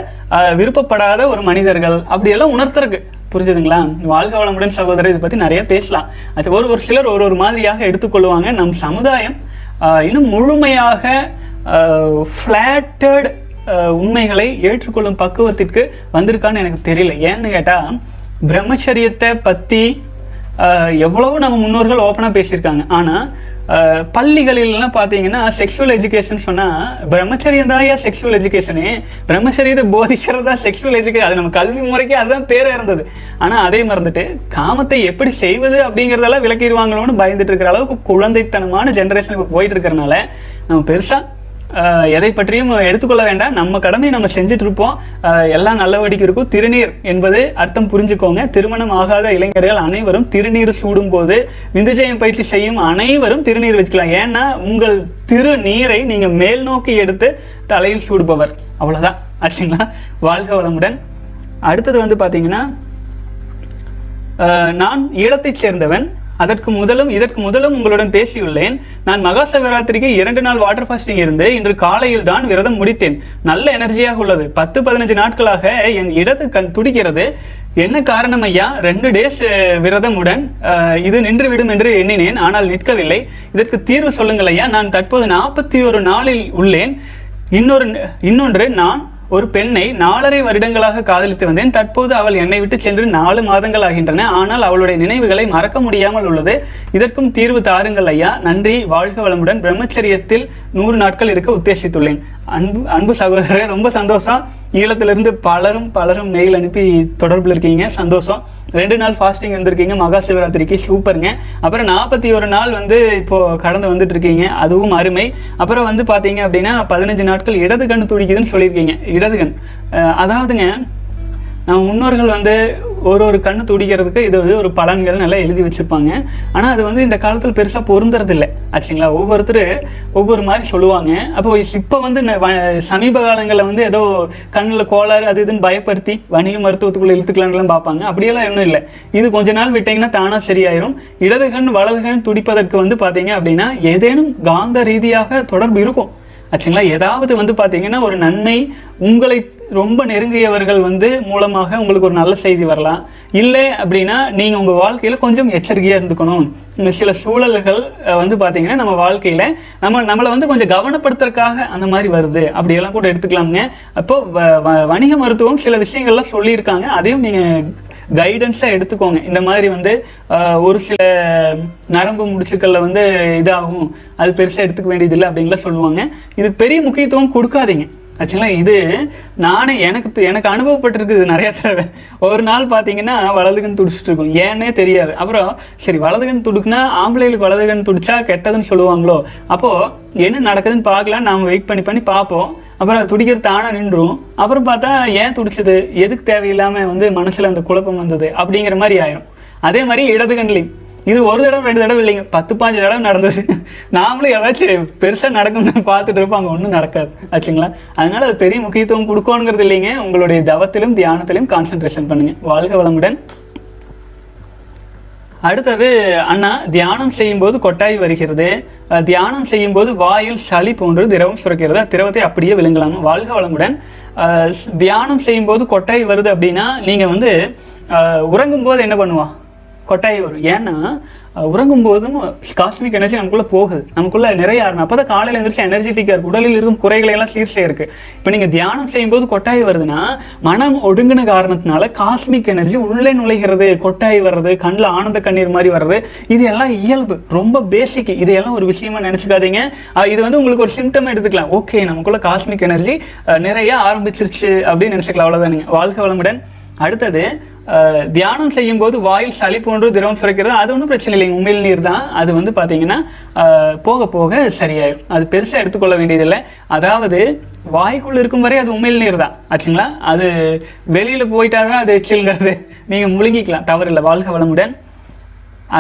விருப்பப்படாத ஒரு மனிதர்கள். அப்படியெல்லாம் உணர்த்தருக்கு. புரிஞ்சுதுங்களா? வாழ்க வளமுடன் சகோதரர் இதை பத்தி நிறைய பேசலாம். அது ஒரு ஒரு சிலர் ஒரு ஒரு மாதிரியாக எடுத்துக்கொள்வாங்க. நம் சமுதாயம் இன்னும் முழுமையாக ஃபிளாட்டட் உண்மைகளை ஏற்றுக்கொள்ளும் பக்குவத்திற்கு வந்திருக்கான்னு எனக்கு தெரியல. ஏன்னு கேட்டா பிரம்மச்சரியத்தை பற்றி எவ்வளவோ நம்ம முன்னோர்கள் ஓப்பனாக பேசியிருக்காங்க. ஆனால் பள்ளிகளிலலாம் பார்த்தீங்கன்னா செக்ஷுவல் எஜுகேஷன் சொன்னால் பிரம்மச்சரியம் தான் ஏன் செக்ஷுவல் எஜுகேஷனு பிரம்மச்சரியத்தை போதிக்கிறதா செக்ஷுவல் எஜுகேஷன் அது நம்ம கல்வி முறைக்கு அதுதான் பேராக இருந்தது. ஆனால் அதே மறந்துட்டு காமத்தை எப்படி செய்வது அப்படிங்கிறதெல்லாம் விளக்கிடுவாங்களோன்னு பயந்துட்டு இருக்கிற அளவுக்கு குழந்தைத்தனமான ஜென்ரேஷனுக்கு போயிட்டு இருக்கிறனால நம்ம பெருசாக எதை பற்றியும் எடுத்துக்கொள்ள வேண்டாம். நம்ம கடமை நம்ம செஞ்சுட்டு இருப்போம் எல்லாம் நல்லபடிக்கு இருக்கும். திருநீர் என்பது அர்த்தம் புரிஞ்சுக்கோங்க. திருமணம் ஆகாத இளைஞர்கள் அனைவரும் திருநீர் சூடும் போது விந்துஜயம் பயிற்சி செய்யும் அனைவரும் திருநீர் வச்சுக்கலாம். ஏன்னா உங்கள் திருநீரை நீங்கள் மேல் நோக்கி எடுத்து தலையில் சூடுபவர். அவ்வளோதான் ஆச்சுங்களா? வாழ்க வளமுடன். அடுத்தது வந்து பார்த்தீங்கன்னா நான் ஈழத்தைச் சேர்ந்தவன். அதற்கு முதலும் இதற்கு முதலும் உங்களுடன் பேசியுள்ளேன். நான் மகா சிவராத்திரிக்கு இரண்டு நாள் வாட்டர் ஃபாஸ்டிங் இருந்து இன்று காலையில் தான் விரதம் முடித்தேன். நல்ல எனர்ஜியாக உள்ளது. பத்து பதினஞ்சு நாட்களாக என் இடது கண் துடிக்கிறது. என்ன காரணம் ஐயா? ரெண்டு டேஸ் விரதமுடன் இது நின்றுவிடும் என்று எண்ணினேன் ஆனால் நிற்கவில்லை. இதற்கு தீர்வு சொல்லுங்கள் ஐயா. நான் தற்போது நாற்பத்தி ஒரு நாளில் உள்ளேன். இன்னொரு இன்னொன்று நான் ஒரு பெண்ணை நாலரை வருடங்களாக காதலித்து வந்தேன். தற்போது அவள் என்னை விட்டு சென்று நாலு மாதங்கள் ஆகின்றன. ஆனால் அவளுடைய நினைவுகளை மறக்க முடியாமல் உள்ளது. இதற்கும் தீர்வு தாருங்கள் ஐயா. நன்றி. வாழ்க வளமுடன். பிரம்மச்சரியத்தில் நூறு நாட்கள் இருக்க உத்தேசித்துள்ளேன். அன்பு அன்பு சகோதரர் ரொம்ப சந்தோஷம். ஈழத்திலிருந்து பலரும் பலரும் மெயில் அனுப்பி தொடர்பில் இருக்கீங்க. சந்தோஷம். ரெண்டு நாள் ஃபாஸ்டிங் இருந்திருக்கீங்க. மகா சிவராத்திரிக்கு சூப்பருங்க அப்புறம் நாற்பத்தி ஒரு நாள் வந்து இப்போது கடந்து வந்துட்டு இருக்கீங்க அதுவும் அருமை. அப்புறம் வந்து பார்த்தீங்க அப்படின்னா பதினஞ்சு நாட்கள் இடது கண் துடிக்குதுன்னு சொல்லியிருக்கீங்க. இடது கண். அதாவதுங்க நம்ம முன்னோர்கள் வந்து ஒரு ஒரு கண்ணு துடிக்கிறதுக்கு இது வந்து ஒரு பலன்கள் நல்லா எழுதி வச்சுருப்பாங்க. ஆனால் அது வந்து இந்த காலத்தில் பெருசாக பொருந்துறதில்லை. ஆச்சுங்களா? ஒவ்வொருத்தர் ஒவ்வொரு மாதிரி சொல்லுவாங்க. அப்போ இப்போ வந்து ந- வ- சமீப காலங்களில் வந்து ஏதோ கண்ணில் கோளாறு அது இதுன்னு பயப்படுத்தி வணிக மருத்துவத்துக்குள்ளே இழுத்துக்கலான்லாம் பார்ப்பாங்க. அப்படியெல்லாம் ஒன்றும் இல்லை. இது கொஞ்ச நாள் விட்டிங்கன்னா தானாக சரியாயிரும். இடது கண் வலது கண் துடிப்பதற்கு வந்து பார்த்தீங்க அப்படின்னா ஏதேனும் காந்த ரீதியாக தொடர்பு இருக்கும். ஆச்சுங்களா? ஏதாவது வந்து பார்த்தீங்கன்னா ஒரு நன்மை உங்களை ரொம்ப நெருங்கியவர்கள் வந்து மூலமாக உங்களுக்கு ஒரு நல்ல செய்தி வரலாம். இல்லை அப்படின்னா நீங்கள் உங்கள் வாழ்க்கையில் கொஞ்சம் எச்சரிக்கையாக இருந்துக்கணும். இந்த சில சூழல்கள் வந்து பார்த்தீங்கன்னா நம்ம வாழ்க்கையில் நம்ம நம்மளை வந்து கொஞ்சம் கவனப்படுத்துறதுக்காக அந்த மாதிரி வருது. அப்படியெல்லாம் கூட எடுத்துக்கலாமுங்க. அப்போ வ- வ- வணிக மருத்துவம் சில விஷயங்கள்லாம் சொல்லியிருக்காங்க. அதையும் நீங்கள் கைடன்ஸாக எடுத்துக்கோங்க. இந்த மாதிரி வந்து ஒரு சில நரம்பு முடிச்சுக்களில் வந்து இதாகும். அது பெருசாக எடுத்துக்க வேண்டியதில்லை அப்படின்லாம் சொல்லுவாங்க. இதுக்கு பெரிய முக்கியத்துவம் கொடுக்காதீங்க. ஆக்சுவலா இது நானே எனக்கு எனக்கு அனுபவப்பட்டிருக்குது நிறையா தடவை. ஒரு நாள் பார்த்தீங்கன்னா வலதுகன் துடிச்சிட்டு இருக்கும். ஏன்னே தெரியாது. அப்புறம் சரி வலதுகன் துடுக்குனா ஆம்பளைகளுக்கு வலதுகன் துடிச்சா கெட்டதுன்னு சொல்லுவாங்களோ? அப்போது என்ன நடக்குதுன்னு பார்க்கலாம் நாம் வெயிட் பண்ணி பண்ணி பார்ப்போம். அப்புறம் துடிக்கிற துடிக்கிறது தானா நின்றும். அப்புறம் பார்த்தா ஏன் துடிச்சது? எதுக்கு தேவையில்லாமல் வந்து மனசில் அந்த குழப்பம் வந்தது? அப்படிங்கிற மாதிரி ஆயிரும். அதே மாதிரி இடது கண்லையும் இது ஒரு தடவை ரெண்டு தடவை இல்லைங்க. பத்து பாஞ்சு தடவை நடந்தது. நாமளும் ஏதாச்சும் பெருசாக நடக்கும்னு பார்த்துட்டு இருப்போம். அங்கே ஒன்றும் நடக்காது. ஆச்சுங்களா? அதனால அது பெரிய முக்கியத்துவம் கொடுக்கணுங்கிறது இல்லைங்க. உங்களுடைய தவத்திலும் தியானத்திலும் கான்சென்ட்ரேஷன் பண்ணுங்க. வாழ்க வளமுடன். அடுத்தது அண்ணா தியானம் செய்யும்போது கொட்டாய் வருகிறது. தியானம் செய்யும்போது வாயில் சளி போன்று திரவம் சுரக்கிறது? திரவத்தை அப்படியே விழுங்கலாம். வாழ்க வளமுடன். தியானம் செய்யும்போது கொட்டாய் வருது அப்படின்னா நீங்கள் வந்து உறங்கும் உறங்கும்போது என்ன பண்ணுவா? கொட்டாய் வரும். ஏன்னா உறங்கும் போதும் காஸ்மிக் எனர்ஜி நமக்குள்ள போகுது. நமக்குள்ள நிறைய ஆரம்பம் அப்போ தான் காலையில் எழுந்திரிச்சு எனர்ஜெட்டிக்காக இருக்கு உடலில் இருக்கும் குறைகளை எல்லாம் சீர் செய்யிருக்கு இப்போ நீங்கள் தியானம் செய்யும்போது கொட்டாய் வருதுன்னா மனம் ஒடுங்கின காரணத்தினால காஸ்மிக் எனர்ஜி உள்ளே நுழைகிறது கொட்டாய் வர்றது கண்ணில் ஆனந்த கண்ணீர் மாதிரி வர்றது இது எல்லாம் இயல்பு. ரொம்ப பேசிக் இதையெல்லாம் ஒரு விஷயமா நினச்சிக்காதீங்க. இது வந்து உங்களுக்கு ஒரு சிம்டம் எடுத்துக்கலாம். ஓகே நமக்குள்ள காஸ்மிக் எனர்ஜி நிறைய ஆரம்பிச்சிருச்சு அப்படின்னு நினச்சிக்கலாம். அவ்வளோதானுங்க வாழ்க்கை வளமுடன். அடுத்தது தியானம் செய்யும் போது வாயில் சளி போன்று திரவம் சுரக்கிறது. அது ஒன்றும் பிரச்சனை இல்லைங்க உமிழ் நீர் தான். அது வந்து பார்த்தீங்கன்னா போக போக சரியாயிடும் அது பெருசாக எடுத்துக்கொள்ள வேண்டியதில்லை. அதாவது வாய்க்குள்ளே இருக்கும் வரை அது உமிழ் நீர் தான். ஆச்சுங்களா? அது வெளியில் போயிட்டாதான் அது எச்சில்ங்கிறது. நீங்கள் முழுங்கிக்கலாம். தவறில்லை. வாழ்க வளமுடன்.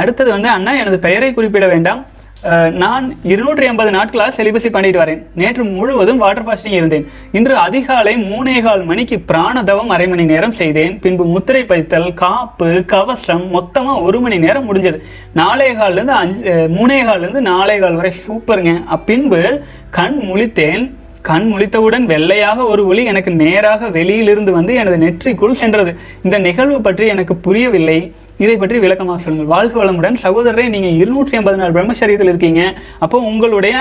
அடுத்தது வந்து அண்ணா எனது பெயரை குறிப்பிட வேண்டாம். நான் இருநூற்றி ஐம்பது நாட்களாக செலிபசி பண்ணிட்டு வரேன். நேற்று முழுவதும் வாட்டர் ஃபாஸ்டிங் இருந்தேன். இன்று அதிகாலை மூணேகால் மணிக்கு பிராணதவம் அரை மணி நேரம் செய்தேன். பின்பு முத்திரை பைத்தல் காப்பு கவசம் மொத்தமாக ஒரு மணி நேரம் முடிஞ்சது. நாலே கால்லேருந்து அஞ்சு அஹ், மூணே கால்லேருந்து நாலே கால் வரை சூப்பருங்க. அப்பின்பு கண் முழித்தேன். கண் முழித்தவுடன் வெள்ளையாக ஒரு ஒளி எனக்கு நேராக வெளியிலிருந்து வந்து எனது நெற்றிக்குள் சென்றது. இந்த நிகழ்வு பற்றி எனக்கு புரியவில்லை. இதை பற்றி விளக்கமாக சொல்லுங்கள். வாழ்க வளமுடன். சகோதரரை நீங்கள் இருநூற்றி ஐம்பது நாள் பிரம்மச்சரியத்தில் இருக்கீங்க. அப்போ உங்களுடைய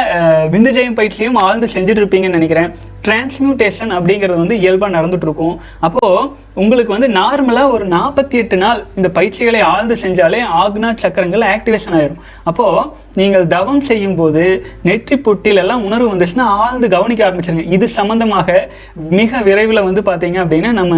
விந்துஜயம் பயிற்சியும் ஆழ்ந்து செஞ்சுட்டு இருப்பீங்கன்னு நினைக்கிறேன். டிரான்ஸ்மியூட்டேஷன் அப்படிங்கிறது வந்து இயல்பாக நடந்துட்டு இருக்கும் அப்போது உங்களுக்கு வந்து நார்மலாக ஒரு நாற்பத்தி எட்டு நாள் இந்த பயிற்சிகளை ஆழ்ந்து செஞ்சாலே ஆக்னா சக்கரங்கள் ஆக்டிவேஷன் ஆயிரும். அப்போது நீங்கள் தவம் செய்யும் போது நெற்றி பொட்டில் எல்லாம் உணர்வு வந்துச்சுன்னா ஆழ்ந்து கவனிக்க ஆரம்பிச்சிருங்க. இது சம்பந்தமாக மிக விரைவில் வந்து பார்த்தீங்க அப்படின்னா நம்ம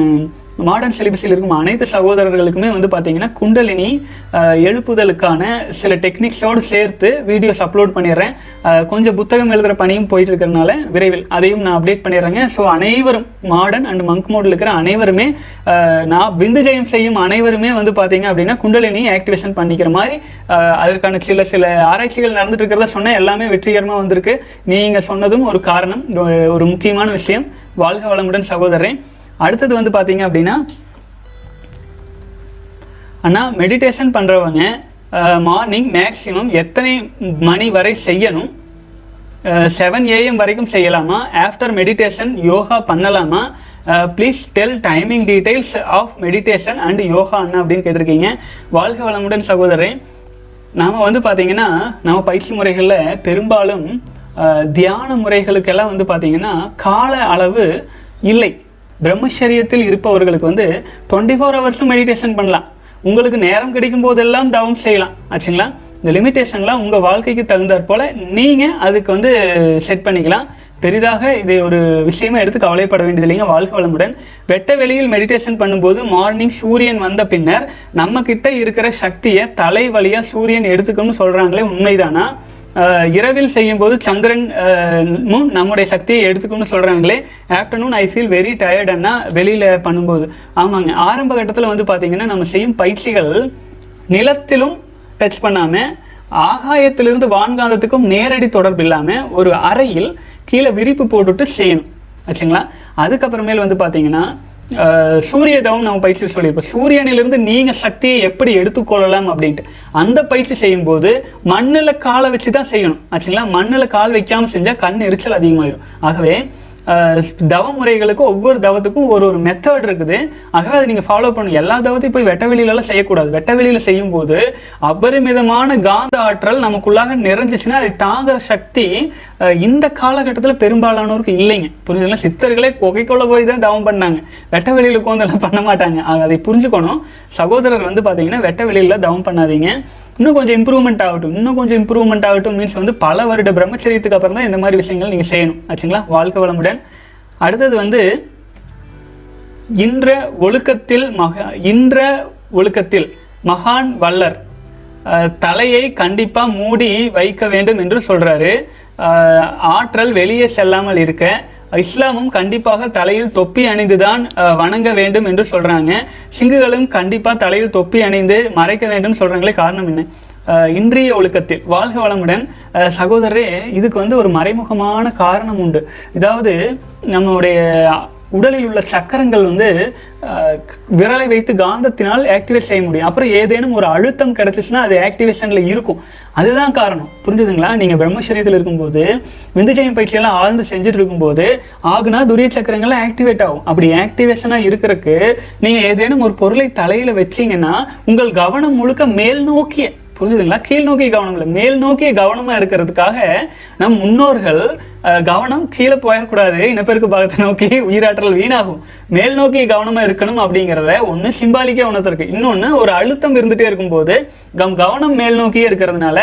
மாடர்ன் சிலிபஸில் இருக்கும் அனைத்து சகோதரர்களுக்குமே வந்து பார்த்தீங்கன்னா குண்டலினி எழுப்புதலுக்கான சில டெக்னிக்ஸோடு சேர்த்து வீடியோஸ் அப்லோட் பண்ணிடுறேன். கொஞ்சம் புத்தகம் எழுதுகிற பணியும் போயிட்டு இருக்கிறனால விரைவில் அதையும் நான் அப்டேட் பண்ணிடுறேங்க. ஸோ அனைவரும் மாடர்ன் அண்ட் மங்க் மோடில் இருக்கிற அனைவருமே நான் விந்து ஜெயம் செய்யும் அனைவருமே வந்து பார்த்தீங்க அப்படின்னா குண்டலினி ஆக்டிவேஷன் பண்ணிக்கிற மாதிரி அதற்கான சில சில ஆராய்ச்சிகள் நடந்துட்டு இருக்கிறத சொன்ன எல்லாமே வெற்றிகரமாக வந்திருக்கு. நீங்கள் சொன்னதும் ஒரு காரணம் ஒரு- ஒரு முக்கியமான விஷயம். வாழ்க வளமுடன் சகோதரன் அடுத்தது வந்து பார்த்தீங்க அப்படின்னா அண்ணா மெடிடேஷன் பண்ணுறவங்க மார்னிங் மேக்ஸிமம் எத்தனை மணி வரை செய்யணும்? செவன் ஏஎம் வரைக்கும் செய்யலாமா? ஆஃப்டர் மெடிடேஷன் யோகா பண்ணலாமா? Please tell timing details of meditation and yoga அண்ணா அப்படின்னு கேட்டிருக்கீங்க. வாழ்க வளமுடன் சகோதரன் நாம் வந்து பார்த்தீங்கன்னா நம்ம பயிற்சி முறைகளில் பெரும்பாலும் தியான முறைகளுக்கெல்லாம் வந்து பார்த்தீங்கன்னா கால அளவு இல்லை. பிரம்மச்சரியத்தில் இருப்பவர்களுக்கு வந்து டுவெண்ட்டி ஃபோர் ஹவர்ஸும் மெடிடேஷன் பண்ணலாம். உங்களுக்கு நேரம் கிடைக்கும் போதெல்லாம் தவம் செய்யலாம். ஆச்சுங்களா? இந்த லிமிட்டேஷன்லாம் உங்கள் வாழ்க்கைக்கு தகுந்தாற் போல் நீங்கள் அதுக்கு வந்து செட் பண்ணிக்கலாம். பெரிதாக இதை ஒரு விஷயமா எடுத்து கவலைப்பட வேண்டியதில்லைங்க வாழ்க வளமுடன். வெட்ட வெளியில் மெடிடேஷன் பண்ணும்போது மார்னிங் சூரியன் வந்த பின்னர் நம்ம கிட்ட இருக்கிற சக்தியை தலை வழியாக சூரியன் எடுத்துக்கணும்னு சொல்கிறாங்களே உண்மைதானா? இரவில் செய்யும்போது சந்திரன் நம்முடைய சக்தியை எடுத்துக்கணும்னு சொல்கிறாங்களே ஆஃப்டர்நூன் ஐ ஃபீல் வெரி டயர்டுன்னா வெளியில் பண்ணும்போது. ஆமாங்க. ஆரம்ப கட்டத்தில் வந்து பார்த்தீங்கன்னா நம்ம செய்யும் பயிற்சிகள் நிலத்திலும் டச் பண்ணாமல் ஆகாயத்திலிருந்து வான்காந்தத்துக்கும் நேரடி தொடர்பு இல்லாமல் ஒரு அறையில் கீழே விரிப்பு போட்டுட்டு செய்யணும். ஆச்சுங்களா? அதுக்கப்புறமேல் வந்து பார்த்தீங்கன்னா சூரிய தவம் நம்ம பயிற்சி சொல்லியிருப்போம். சூரியனிலிருந்து நீங்க சக்தியை எப்படி எடுத்துக்கொள்ளலாம் அப்படின்ட்டு. அந்த பயிற்சி செய்யும்போது மண்ணில் காலை வச்சு தான் செய்யணும். ஆச்சுங்களா? மண்ணில் கால் வைக்காம செஞ்சா கண் எரிச்சல் அதிகமாயிடும் ஆகவே தவ முறைகளுக்கும் ஒவ்வொரு தவத்துக்கும் ஒரு ஒரு மெத்தட் இருக்குது. ஆகவே அதை நீங்கள் ஃபாலோ பண்ணணும். எல்லா தவத்தையும் போய் வெட்ட வெளியிலலாம் செய்யக்கூடாது. வெட்ட வெளியில செய்யும்போது அபரிமிதமான காந்த ஆற்றல் நமக்குள்ளாக நிறைஞ்சிச்சுன்னா அதை தாங்குற சக்தி இந்த காலகட்டத்தில் பெரும்பாலானோருக்கு இல்லைங்க. புரிஞ்சுங்களா சித்தர்களே கொகைக்குள்ள போய் தான் தவம் பண்ணாங்க. வெட்ட வெளியில் உட்காந்து பண்ண மாட்டாங்க. அதை புரிஞ்சுக்கணும். சகோதரர் வந்து பார்த்தீங்கன்னா வெட்ட வெளியில் தவம் பண்ணாதீங்க. இன்னும் கொஞ்சம் இம்ப்ரூவ்மெண்ட் ஆகட்டும் இன்னும் கொஞ்சம் இம்ப்ரூவ்மெண்ட் ஆகட்டும் மீன்ஸ் வந்து பல வருட பிரம்மச்சரியத்துக்கு அப்புறம் தான் இந்த மாதிரி விஷயங்கள் நீங்கள் செய்யணும். ஆச்சுங்களா? வாழ்க்கை வளமுடன். அடுத்தது வந்து இன்ற ஒழுக்கத்தில் மக இன்ற ஒழுக்கத்தில் மகான் வல்லர் தலையை கண்டிப்பாக மூடி வைக்க வேண்டும் என்று சொல்கிறாரு ஆற்றல் வெளியே செல்லாமல் இருக்க இஸ்லாமும் கண்டிப்பாக தலையில் தொப்பி அணிந்துதான் வணங்க வேண்டும் என்று சொல்றாங்க. சிங்குகளும் கண்டிப்பா தலையில் தொப்பி அணிந்து மறைக்க வேண்டும் சொல்றாங்களே காரணம் என்ன? இன்றைய ஒழுக்கத்தில் வாழ்க வளமுடன் சகோதரரே இதுக்கு வந்து ஒரு மறைமுகமான காரணம் உண்டு. இதாவது நம்மளுடைய உடலில் உள்ள சக்கரங்கள் வந்து விரலை வைத்து காந்தத்தினால் ஆக்டிவேட் செய்ய முடியும். அப்புறம் ஏதேனும் ஒரு அழுத்தம் கிடச்சிச்சுன்னா அது ஆக்டிவேஷனில் இருக்கும். அதுதான் காரணம். புரிஞ்சுதுங்களா? நீங்கள் பிரம்மசரியத்தில் இருக்கும்போது விந்துஜயம் பயிற்சியெல்லாம் ஆழ்ந்து செஞ்சுட்டு இருக்கும்போது ஆகுனா துரிய சக்கரங்கள்லாம் ஆக்டிவேட் ஆகும். அப்படி ஆக்டிவேஷனாக இருக்கிறதுக்கு நீங்கள் ஏதேனும் ஒரு பொருளை தலையில் வச்சீங்கன்னா உங்கள் கவனம் முழுக்க மேல் நோக்கிய புரிஞ்சுதுங்களா? கீழ் நோக்கி கவனம் இல்லை மேல் நோக்கிய கவனமா இருக்கிறதுக்காக நம் முன்னோர்கள் கவனம் கீழே போயிடக்கூடாது இனப்பெருக்கு பாகத்தை நோக்கி உயிராற்றல் வீணாகும். மேல் நோக்கி கவனமா இருக்கணும் அப்படிங்கிறத ஒண்ணு சிம்பாலிக்கா உணர்த்திருக்கு இன்னொன்னு ஒரு அழுத்தம் இருந்துட்டே இருக்கும்போது கம் கவனம் மேல் நோக்கியே இருக்கிறதுனால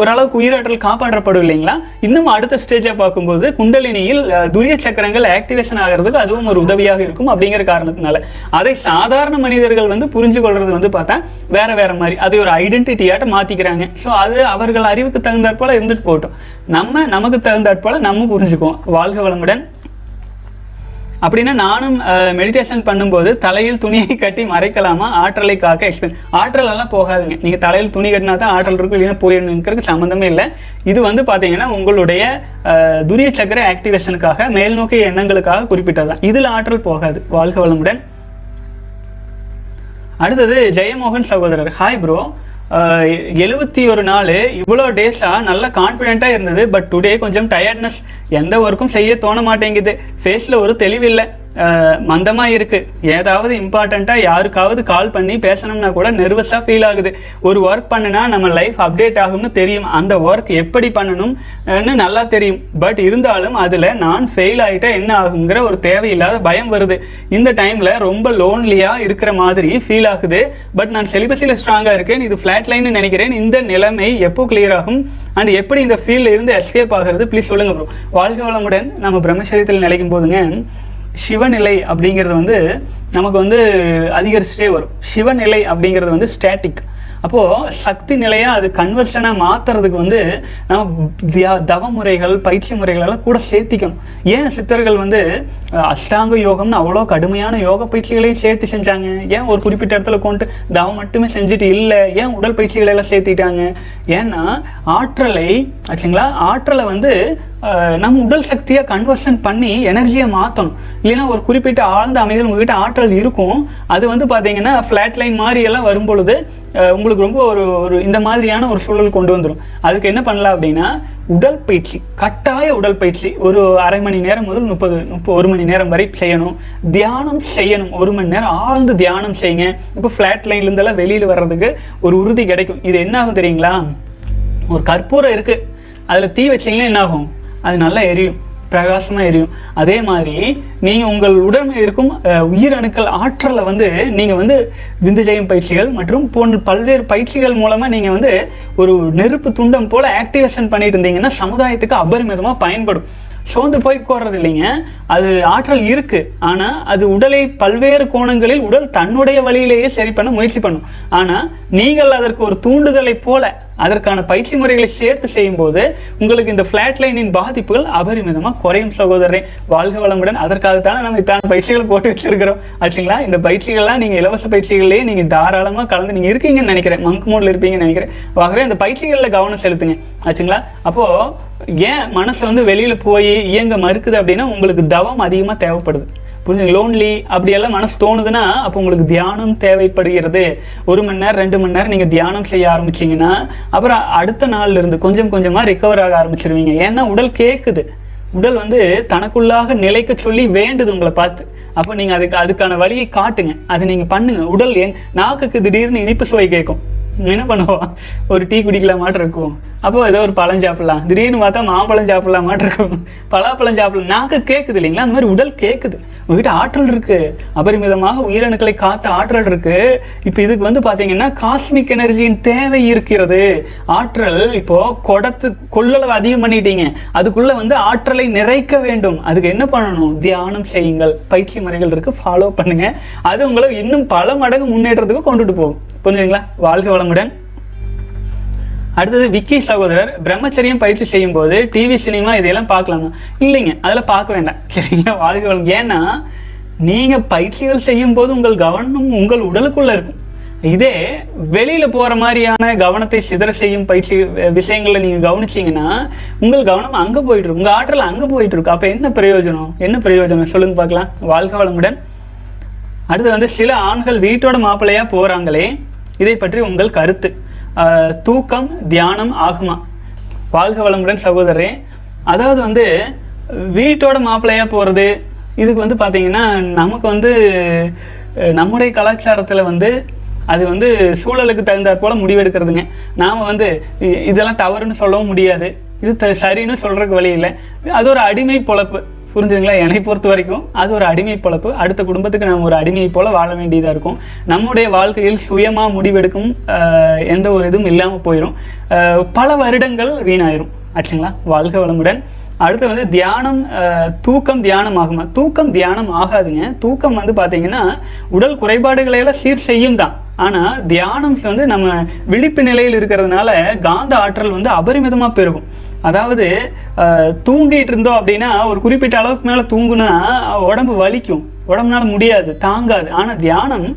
ஓரளவுக்கு உயிராற்றல் காப்பாற்றப்படும் இல்லைங்களா? இன்னும் அடுத்த ஸ்டேஜை பார்க்கும்போது குண்டலினியில் துரிய சக்கரங்கள் ஆக்டிவேஷன் ஆகிறதுக்கு அதுவும் ஒரு உதவியாக இருக்கும் அப்படிங்கிற காரணத்தினால. அதை சாதாரண மனிதர்கள் வந்து புரிஞ்சு கொள்வது வந்து பார்த்தா வேற வேற மாதிரி. அதை ஒரு ஐடென்டி ஐடென்டிட்டியாட்ட மாற்றிக்கிறாங்க ஸோ அது அவர்கள் அறிவுக்கு தகுந்தாற் போல் இருந்துட்டு போகட்டும். நம்ம நமக்கு தகுந்தாற் போல் நம்ம புரிஞ்சுக்குவோம். வாழ்க வளமுடன். அப்படின்னா நானும் மெடிடேஷன் பண்ணும்போது தலையில் துணியை கட்டி மறைக்கலாமா? ஆற்றலை காக்க எக்ஸ்பிளைன் ஆற்றல் எல்லாம் போகாதுங்க. நீங்கள் தலையில் துணி கட்டினா தான் ஆற்றல் இருக்கும் இல்லைன்னா போயிடணுங்கிறது சம்மந்தமே இல்லை. இது வந்து பார்த்தீங்கன்னா உங்களுடைய துரிய சக்கர ஆக்டிவேஷனுக்காக மேல்நோக்கிய எண்ணங்களுக்காக குறிப்பிட்டதான் இதில் ஆற்றல் போகாது. வாழ்க வளமுடன். அடுத்தது ஜெயமோகன் சகோதரர். ஹாய் ப்ரோ எழுபத்தி ஒரு நாள் இவ்வளோ டேஸாக நல்ல கான்ஃபிடென்ட்டாக இருந்தது பட் டுடே கொஞ்சம் டயர்ட்னஸ் எந்த ஒர்க்கும் செய்ய தோண மாட்டேங்குது. ஃபேஸில் ஒரு தெளிவில்லை. மந்தமாக இருக்குது ஏதாவது இம்பார்ட்டண்ட்டாக யாருக்காவது கால் பண்ணி பேசணும்னா கூட நெர்வஸாக ஃபீல் ஆகுது. ஒரு ஒர்க் பண்ணுனா நம்ம லைஃப் அப்டேட் ஆகும்னு தெரியும். அந்த ஒர்க் எப்படி பண்ணணும்னு நல்லா தெரியும். பட் இருந்தாலும் அதில் நான் ஃபெயில் ஆகிட்டா என்ன ஆகுங்கிற ஒரு தேவையில்லாத பயம் வருது. இந்த டைமில் ரொம்ப லோன்லியாக இருக்கிற மாதிரி ஃபீல் ஆகுது. பட் நான் செலிபஸில் ஸ்ட்ராங்காக இருக்கேன். இது ஃப்ளாட் லைன்னு நினைக்கிறேன். இந்த நிலைமை எப்போ கிளியர் ஆகும்? அண்ட் எப்படி இந்த ஃபீல்டில் இருந்து எஸ்கேப் ஆகிறது? ப்ளீஸ் சொல்லுங்கள் ப்ரோ வாழ்க வளமுடன். நம்ம பிரம்மச்சரியத்தில் நிலைக்கும் போதுங்க. சிவநிலை அப்படிங்கிறது வந்து நமக்கு வந்து அதிகரிச்சுட்டே வரும். சிவநிலை அப்படிங்கிறது வந்து ஸ்டாட்டிக் அப்போது சக்தி நிலையாக அது கன்வர்ஷனாக மாற்றுறதுக்கு வந்து நம்ம தியா- தவ முறைகள் பயிற்சி முறைகள் எல்லாம் கூட சேர்த்திக்கணும். ஏன் சித்தர்கள் வந்து அஷ்டாங்க யோகம்னு அவ்வளோ கடுமையான யோக பயிற்சிகளையும் சேர்த்து செஞ்சாங்க? ஏன் ஒரு குறிப்பிட்ட இடத்துல கொண்டு தவம் மட்டுமே செஞ்சுட்டு இல்லை? ஏன் உடல் பயிற்சிகளை எல்லாம் சேர்த்திட்டாங்க? ஏன்னா ஆற்றலை ஆச்சுங்களா? ஆற்றலை வந்து நம்ம உடல் சக்தியை கன்வர்ஷன் பண்ணி எனர்ஜியை மாற்றணும் இல்லைன்னா ஒரு குறிப்பிட்ட ஆழ்ந்த அமைதியில் உங்ககிட்ட ஆற்றல் இருக்கும். அது வந்து பார்த்தீங்கன்னா ஃப்ளாட் லைன் மாதிரி எல்லாம் வரும்பொழுது உங்களுக்கு ரொம்ப ஒரு ஒரு இந்த மாதிரியான ஒரு சூழல் கொண்டு வந்துடும் அதுக்கு என்ன பண்ணலாம் அப்படின்னா உடல் பயிற்சி கட்டாய உடல் பயிற்சி. ஒரு அரை மணி நேரம் முதல் முப்பது முப்பது ஒரு மணி நேரம் வரை செய்யணும். தியானம் செய்யணும். ஒரு மணி நேரம் ஆழ்ந்து தியானம் செய்யுங்க. இப்போ ஃப்ளாட் லைன்லேருந்தெல்லாம் வெளியில் வர்றதுக்கு ஒரு உறுதி கிடைக்கும். இது என்ன ஆகும் தெரியுங்களா? ஒரு கற்பூரம் இருக்குது அதில் தீ வச்சிங்கன்னா என்ன ஆகும் அது நல்லா எரியும் பிரகாசமாக எரியும். அதே மாதிரி நீங்கள் உங்கள் உடல் இருக்கும் உயிர் உயிரணுக்கள் ஆற்றலை வந்து நீங்கள் வந்து விந்துஜயம் பயிற்சிகள் மற்றும் போன்ற பல்வேறு பயிற்சிகள் மூலமாக நீங்கள் வந்து ஒரு நெருப்பு துண்டம் போல் ஆக்டிவேஷன் பண்ணிட்டு இருந்தீங்கன்னா சமுதாயத்துக்கு அபரிமிதமாக பயன்படும். சோர்ந்து போய் கோர்றது இல்லைங்க. அது ஆற்றல் இருக்கு. ஆனா அது உடலை பல்வேறு கோணங்களில் உடல் தன்னுடைய வழியிலேயே சரி பண்ண முயற்சி பண்ணும். ஆனா நீங்கள் அதற்கு ஒரு தூண்டுதலை போல அதற்கான பயிற்சி முறைகளை சேர்த்து செய்யும்போது உங்களுக்கு இந்த ஃப்ளாட் லைனின் பாதிப்புகள் அபரிமிதமாக குறையும் சகோதரரை. வாழ்க வளமுடன். அதற்காகத்தானே நம்ம இத்தான பயிற்சிகள் போட்டு வச்சிருக்கிறோம். ஆச்சுங்களா? இந்த பயிற்சிகள்லாம் நீங்கள் இலவச பயிற்சிகள்லேயே நீங்கள் தாராளமாக கலந்து நீங்க இருக்கீங்கன்னு நினைக்கிறேன். மங்க் மோட்ல இருப்பீங்கன்னு நினைக்கிறேன். ஆகவே அந்த பயிற்சிகளில் கவனம் செலுத்துங்க. ஆச்சுங்களா? அப்போ ஏன் மனசு வந்து வெளியில போய் இயங்க மறுக்குது அப்படின்னா உங்களுக்கு தவம் அதிகமா தேவைப்படுது. புரிஞ்சுங்க லோன்லி அப்படியெல்லாம் மனசு தோணுதுன்னா அப்போ உங்களுக்கு தியானம் தேவைப்படுகிறது. ஒரு மணி நேரம் ரெண்டு மணி நேரம் நீங்கள் தியானம் செய்ய ஆரம்பிச்சிங்கன்னா அப்புறம் அடுத்த நாள்ல இருந்து கொஞ்சம் கொஞ்சமாக ரிக்கவர் ஆக ஆரம்பிச்சிருவீங்க. ஏன்னா உடல் கேட்குது உடல் வந்து தனக்குள்ளாக நிலைக்க சொல்லி வேண்டுது உங்களை பார்த்து. அப்போ நீங்கள் அதுக்கு அதுக்கான வழியை காட்டுங்க. அது நீங்கள் பண்ணுங்க. உடல் என் நாக்குக்கு திடீர்னு இனிப்பு சுவை கேட்கும். என்ன பண்ணுவோம்? ஒரு டீ குடிக்கலாம் மாட்டு இருக்கும். அப்போ ஏதோ ஒரு பழம் சாப்பிடலாம். திடீர்னு பார்த்தா மாம்பழம் சாப்பிடலாம் மாட்டு இருக்கும். பலாப்பழம் சாப்பிடலாம். நாக்கு கேட்குது இல்லைங்களா? அந்த மாதிரி உடல் கேட்குது உங்ககிட்ட ஆற்றல் இருக்கு. அபரிமிதமாக உயிரணுக்களை காத்த ஆற்றல் இருக்கு. இப்போ இதுக்கு வந்து பாத்தீங்கன்னா காஸ்மிக் எனர்ஜியின் தேவை இருக்கிறது. ஆற்றல் இப்போ கொடத்து கொள்ளளவு அதிகம் பண்ணிட்டீங்க. அதுக்குள்ள வந்து ஆற்றலை நிறைக்க வேண்டும். அதுக்கு என்ன பண்ணணும்? தியானம் செய்யுங்கள். பயிற்சி முறைகள் இருக்கு. ஃபாலோ பண்ணுங்க. அது உங்களை இன்னும் பல மடங்கு முன்னேற்றத்துக்கு கொண்டுட்டு போகும். புரிஞ்சுங்களா வாழ்க வளமுடன். அடுத்தது விக்கி சகோதரர் பிரம்மச்சரியம் பயிற்சி செய்யும் போது டிவி சினிமா இதையெல்லாம் பார்க்கலாமா? இல்லைங்க அதெல்லாம் பார்க்க வேண்டாம். சரிங்களா வாழ்க வளம். ஏன்னா நீங்க பயிற்சிகள் செய்யும் போது உங்கள் கவனம் உங்கள் உடலுக்குள்ள இருக்கும். இதே வெளியில போற மாதிரியான கவனத்தை சிதற செய்யும் பயிற்சி விஷயங்களை நீங்க கவனிச்சீங்கன்னா உங்கள் கவனம் அங்க போயிட்டு உங்கள் உங்க ஆற்றல் அங்க போயிட்டு இருக்கு அப்ப என்ன பிரயோஜனம்? என்ன பிரயோஜனம்? சொல்லுங்க பார்க்கலாம். வாழ்க வளமுடன். அடுத்து வந்து சில ஆண்கள் வீட்டோட மாப்பிள்ளையா போறாங்களே இதை பற்றி உங்கள் கருத்து. தூக்கம் தியானம் ஆகுமா? வாழ்க வளமுடன் சகோதரரே. அதாவது வந்து வீட்டோட மாப்பிள்ளையா போகிறது இதுக்கு வந்து பார்த்திங்கன்னா நமக்கு வந்து நம்முடைய கலாச்சாரத்தில் வந்து அது வந்து சூழலுக்கு தகுந்தாற் போல் முடிவெடுக்கிறதுங்க. நாம் வந்து இதெல்லாம் தவறுன்னு சொல்லவும் முடியாது. இது த- சரின்னு சொல்கிறதுக்கு வழி இல்லை. அது ஒரு அடிமை பொழப்பு. புரிஞ்சுதுங்களா? என்னை பொறுத்த வரைக்கும் அது ஒரு அடிமை பழப்பு. அடுத்த குடும்பத்துக்கு நாம் ஒரு அடிமையை போல வாழ வேண்டியதாக இருக்கும். நம்முடைய வாழ்க்கையில் சுயமாக முடிவெடுக்கும் எந்த ஒரு இதுவும் இல்லாமல் போயிடும் பல வருடங்கள் வீணாயிரும். ஆச்சுங்களா? வாழ்க வளமுடன். அடுத்து வந்து தியானம் தூக்கம் தியானம் ஆகுமா? தூக்கம் தியானம் ஆகாதுங்க. தூக்கம் வந்து பார்த்தீங்கன்னா உடல் குறைபாடுகளை எல்லாம் சீர் செய்யும் தான். ஆனால் தியானம் வந்து நம்ம விழிப்பு நிலையில் இருக்கிறதுனால காந்த ஆற்றல் வந்து அபரிமிதமாக பெருகும். அதாவது தூங்கிட்டு இருந்தோம் அப்படின்னா ஒரு குறிப்பிட்ட அளவுக்கு மேலே தூங்குனா உடம்பு வலிக்கும். உடம்புனால முடியாது தாங்காது. ஆனால் தியானம்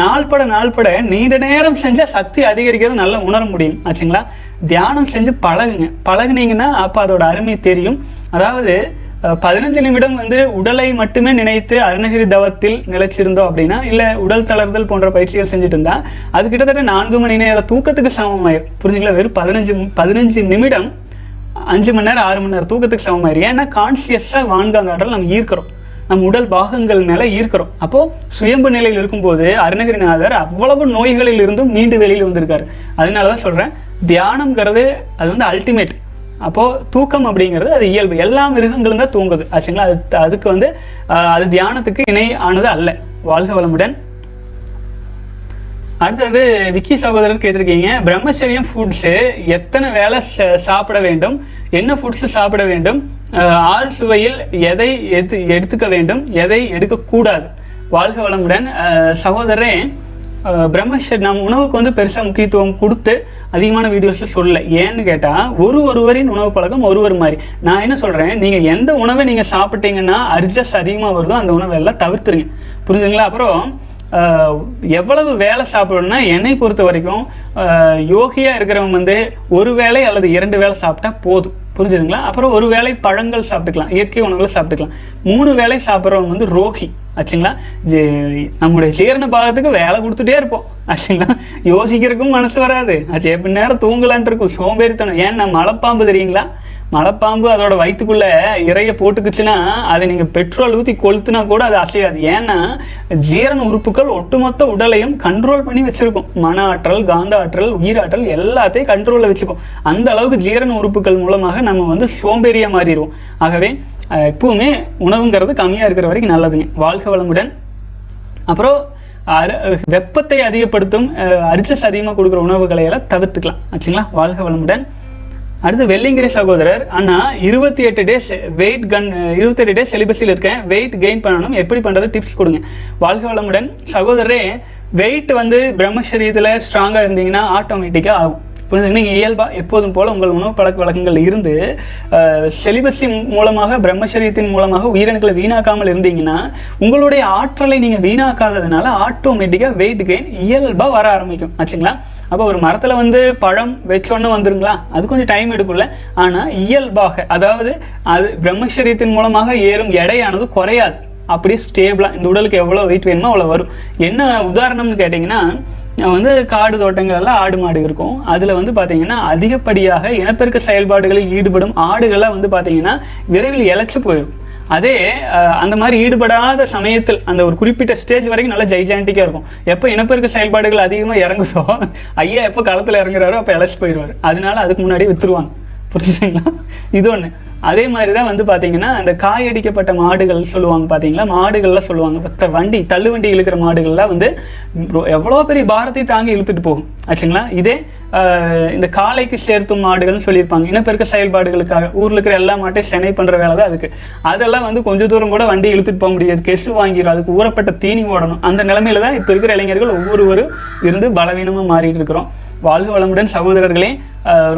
நாள்பட நாள்பட நீண்ட நேரம் செஞ்சால் சக்தி அதிகரிக்கிறது நல்லா உணர முடியும். ஆச்சுங்களா? தியானம் செஞ்சு பழகுங்க. பழகுனீங்கன்னா அப்போ அதோட அருமை தெரியும். அதாவது பதினஞ்சு நிமிடம் வந்து உடலை மட்டுமே நினைத்து அருணகிரி தவத்தில் நிலைச்சிருந்தோம் அப்படின்னா இல்லை உடல் தளர்தல் போன்ற பயிற்சிகள் செஞ்சுட்டு இருந்தா அது கிட்டத்தட்ட நான்கு மணி நேர தூக்கத்துக்கு சமமாயிரும். புரிஞ்சுங்களா? வெறும் பதினஞ்சு பதினஞ்சு நிமிடம் அஞ்சு மணி நேரம் ஆறு மணி நேரம் தூக்கத்துக்கு சமமாயிரும் ஏன்னா கான்சியஸாக வான்காந்த ஆற்றல் நம்ம ஈர்க்கிறோம் நம் உடல் பாகங்கள் மேலே ஈர்க்கிறோம் அப்போது சுயம்பு நிலையில் இருக்கும்போது அருணகிரிநாதர் அவ்வளவு நோய்களில் இருந்தும் மீண்டு வெளியில் வந்திருக்காரு. அதனால தான் சொல்கிறேன் தியானம்ங்கிறது அது வந்து அல்டிமேட் அப்போது தூக்கம் அப்படிங்கிறது அது இயல்பு. எல்லா மிருகங்களும் தான் தூங்குது. ஆச்சுங்களா? அது அதுக்கு வந்து அது தியானத்துக்கு இணை ஆனது அல்ல. வாழ்க வளமுடன். அடுத்தது விக்கி சகோதரர் கேட்டிருக்கீங்க. பிரம்மச்சரியம் ஃபுட்ஸு எத்தனை வேளை ச- சாப்பிட வேண்டும்? என்ன ஃபுட்ஸு சாப்பிட வேண்டும்? ஆறு சுவையில் எதை எது எடுத்துக்க வேண்டும்? எதை எடுக்கக்கூடாது வாழ்க வளமுடன். அஹ், சகோதரரே பிரம்மச்சரி நம்ம உணவுக்கு வந்து பெருசாக முக்கியத்துவம் கொடுத்து அதிகமான வீடியோஸில் சொல்லல. ஏன்னு கேட்டால் ஒரு ஒருவரின் உணவு பழக்கம் ஒருவர் மாதிரி நான் என்ன சொல்கிறேன் நீங்கள் எந்த உணவை நீங்கள் சாப்பிட்டீங்கன்னா அர்ஜஸ் அதிகமாக வருதோ அந்த உணவை எல்லாம் தவிர்த்துருங்க. புரிஞ்சுங்களா அப்புறம் எவ்வளவு வேலை சாப்பிடணும்னா என்னை பொறுத்த வரைக்கும் யோகியாக இருக்கிறவங்க வந்து ஒரு வேளை அல்லது இரண்டு வேளை சாப்பிட்டா போதும். புரிஞ்சுதுங்களா? அப்புறம் ஒரு வேளை பழங்கள் சாப்பிட்டுக்கலாம் இயற்கை உணவுகளை சாப்பிட்டுக்கலாம். மூணு வேளை சாப்பிட்றவங்க வந்து ரோகி ஆச்சுங்களா? நம்முடைய ஜீரண பாகத்துக்கு வேலை கொடுத்துட்டே இருப்போம் ஆச்சுங்களா? யோசிக்கிறதுக்கும் மனசு வராது. அது எப்படி நேரம் தூங்கலான் இருக்கும் சோம்பேறித்தனம். ஏன்னா மலைப்பாம்பு தெரியுங்களா? மலைப்பாம்பு அதோட வயிற்றுக்குள்ள இறைய போட்டுக்குச்சுன்னா அதை நீங்கள் பெட்ரோல் ஊற்றி கொளுத்துனா கூட அது அசையாது. ஏன்னா ஜீரண உறுப்புகள் ஒட்டுமொத்த உடலையும் கண்ட்ரோல் பண்ணி வச்சிருக்கும். மன ஆற்றல் காந்த ஆற்றல் உயிராற்றல் எல்லாத்தையும் கண்ட்ரோலில் வச்சுக்கும் அந்த அளவுக்கு ஜீரண உறுப்புகள் மூலமாக நம்ம வந்து சோம்பேறியாக மாறிடுவோம். ஆகவே எப்பவுமே உணவுங்கிறது கம்மியாக இருக்கிற வரைக்கும் நல்லதுங்க. வாழ்க வளமுடன். அப்புறம் அரு வெப்பத்தை அதிகப்படுத்தும் அரிச்சஸ் அதிகமாக கொடுக்குற உணவுகளை எல்லாம் தவிர்த்துக்கலாம். ஆச்சுங்களா? வாழ்க வளமுடன். அடுத்து வெள்ளிங்கிரி சகோதரர் அண்ணா இருபத்தி எட்டு டேஸ் வெயிட் கன் இருபத்தி எட்டு டேஸ் செலிபஸில் இருக்கேன். வெயிட் கெயின் பண்ணணும். எப்படி பண்ணுறது டிப்ஸ் கொடுங்க. வாழ்க வளமுடன். சகோதரரே வெயிட் வந்து பிரம்மசரீரத்தில் ஸ்ட்ராங்காக இருந்தீங்கன்னா ஆட்டோமேட்டிக்காக ஆகும். புரிஞ்சுங்க நீங்கள் இயல்பாக எப்போதும் போல் உங்கள் உணவு பழக்க வழக்கங்கள் இருந்து செலிபஸி மூலமாக பிரம்மச்சரியத்தின் மூலமாக உயிரணுக்களை வீணாக்காமல் இருந்தீங்கன்னா உங்களுடைய ஆற்றலை நீங்கள் வீணாக்காததுனால ஆட்டோமேட்டிக்காக வெயிட் கெயின் இயல்பாக வர ஆரம்பிக்கும். ஆச்சுங்களா? அப்போ ஒரு மரத்தில் வந்து பழம் வச்சோன்னு வந்துருங்களா? அது கொஞ்சம் டைம் எடுக்கும்ல. ஆனால் இயல்பாக அதாவது அது பிரம்மச்சரியத்தின் மூலமாக ஏறும் எடையானது குறையாது. அப்படியே ஸ்டேபிளாக இந்த உடலுக்கு எவ்வளோ வெயிட் வேணுமோ அவ்வளோ வரும். என்ன உதாரணம்னு கேட்டிங்கன்னா வந்து காடு தோட்டங்கள்லாம் ஆடு மாடு இருக்கும். அதில் வந்து பார்த்தீங்கன்னா அதிகப்படியாக இனப்பெருக்க செயல்பாடுகளில் ஈடுபடும் ஆடுகள்லாம் வந்து பார்த்தீங்கன்னா விரைவில் இழைச்சி போயிடும். அதே அந்த மாதிரி ஈடுபடாத சமயத்தில் அந்த ஒரு குறிப்பிட்ட ஸ்டேஜ் வரைக்கும் நல்லா ஜெய்ஜாண்டிக்காக இருக்கும். எப்போ இனப்பெருக்க செயல்பாடுகள் அதிகமாக இறங்குதோ ஐயா எப்போ களத்தில் இறங்குறாரோ அப்போ இழைச்சி போயிடுவார். அதனால அதுக்கு முன்னாடி வித்துருவாங்க. புரிஞ்சுங்களா இது ஒன்று அதே மாதிரி தான் வந்து பார்த்தீங்கன்னா அந்த காயடிக்கப்பட்ட மாடுகள் சொல்லுவாங்க பார்த்தீங்களா மாடுகள்லாம் சொல்லுவாங்க. இப்போ வண்டி தள்ளு வண்டி இழுக்கிற மாடுகள்லாம் வந்து எவ்வளோ பெரிய பாரத்தை தாங்கி இழுத்துட்டு போகும். ஆச்சுங்களா? இதே இந்த காளைக்கு சேர்த்தும் மாடுகள்னு சொல்லியிருப்பாங்க. இனப்பெருக்க செயல்பாடுகளுக்காக ஊரில் இருக்கிற எல்லா மாட்டையும் செனை பண்ணுற வேலை தான் அதுக்கு. அதெல்லாம் வந்து கொஞ்சம் தூரம் கூட வண்டி இழுத்துட்டு போக முடியாது. கெசு வாங்கிடும் அதுக்கு ஊறப்பட்ட தீனி ஓடணும். அந்த நிலமையில தான் இப்போ இருக்கிற இளைஞர்கள் ஒவ்வொருவரும் இருந்து பலவீனமாக மாறிட்டு இருக்கிறோம். வாழ்க வளமுடன் சகோதரர்களே.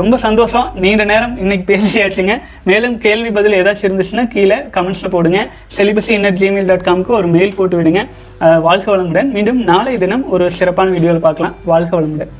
ரொம்ப சந்தோஷம். நீண்ட நேரம் இன்னைக்கு பேசியாச்சுங்க. மேலும் கேள்வி பதில் ஏதாச்சும் இருந்துச்சுன்னா கீழே கமெண்ட்ஸில் போடுங்க. Celibacy in at Gmail dot காம்க்கு ஒரு மெயில் போட்டு விடுங்க. வாழ்க வளமுடன். மீண்டும் நாளை தினம் ஒரு சிறப்பான வீடியோவில் பார்க்கலாம். வாழ்க வளமுடன்.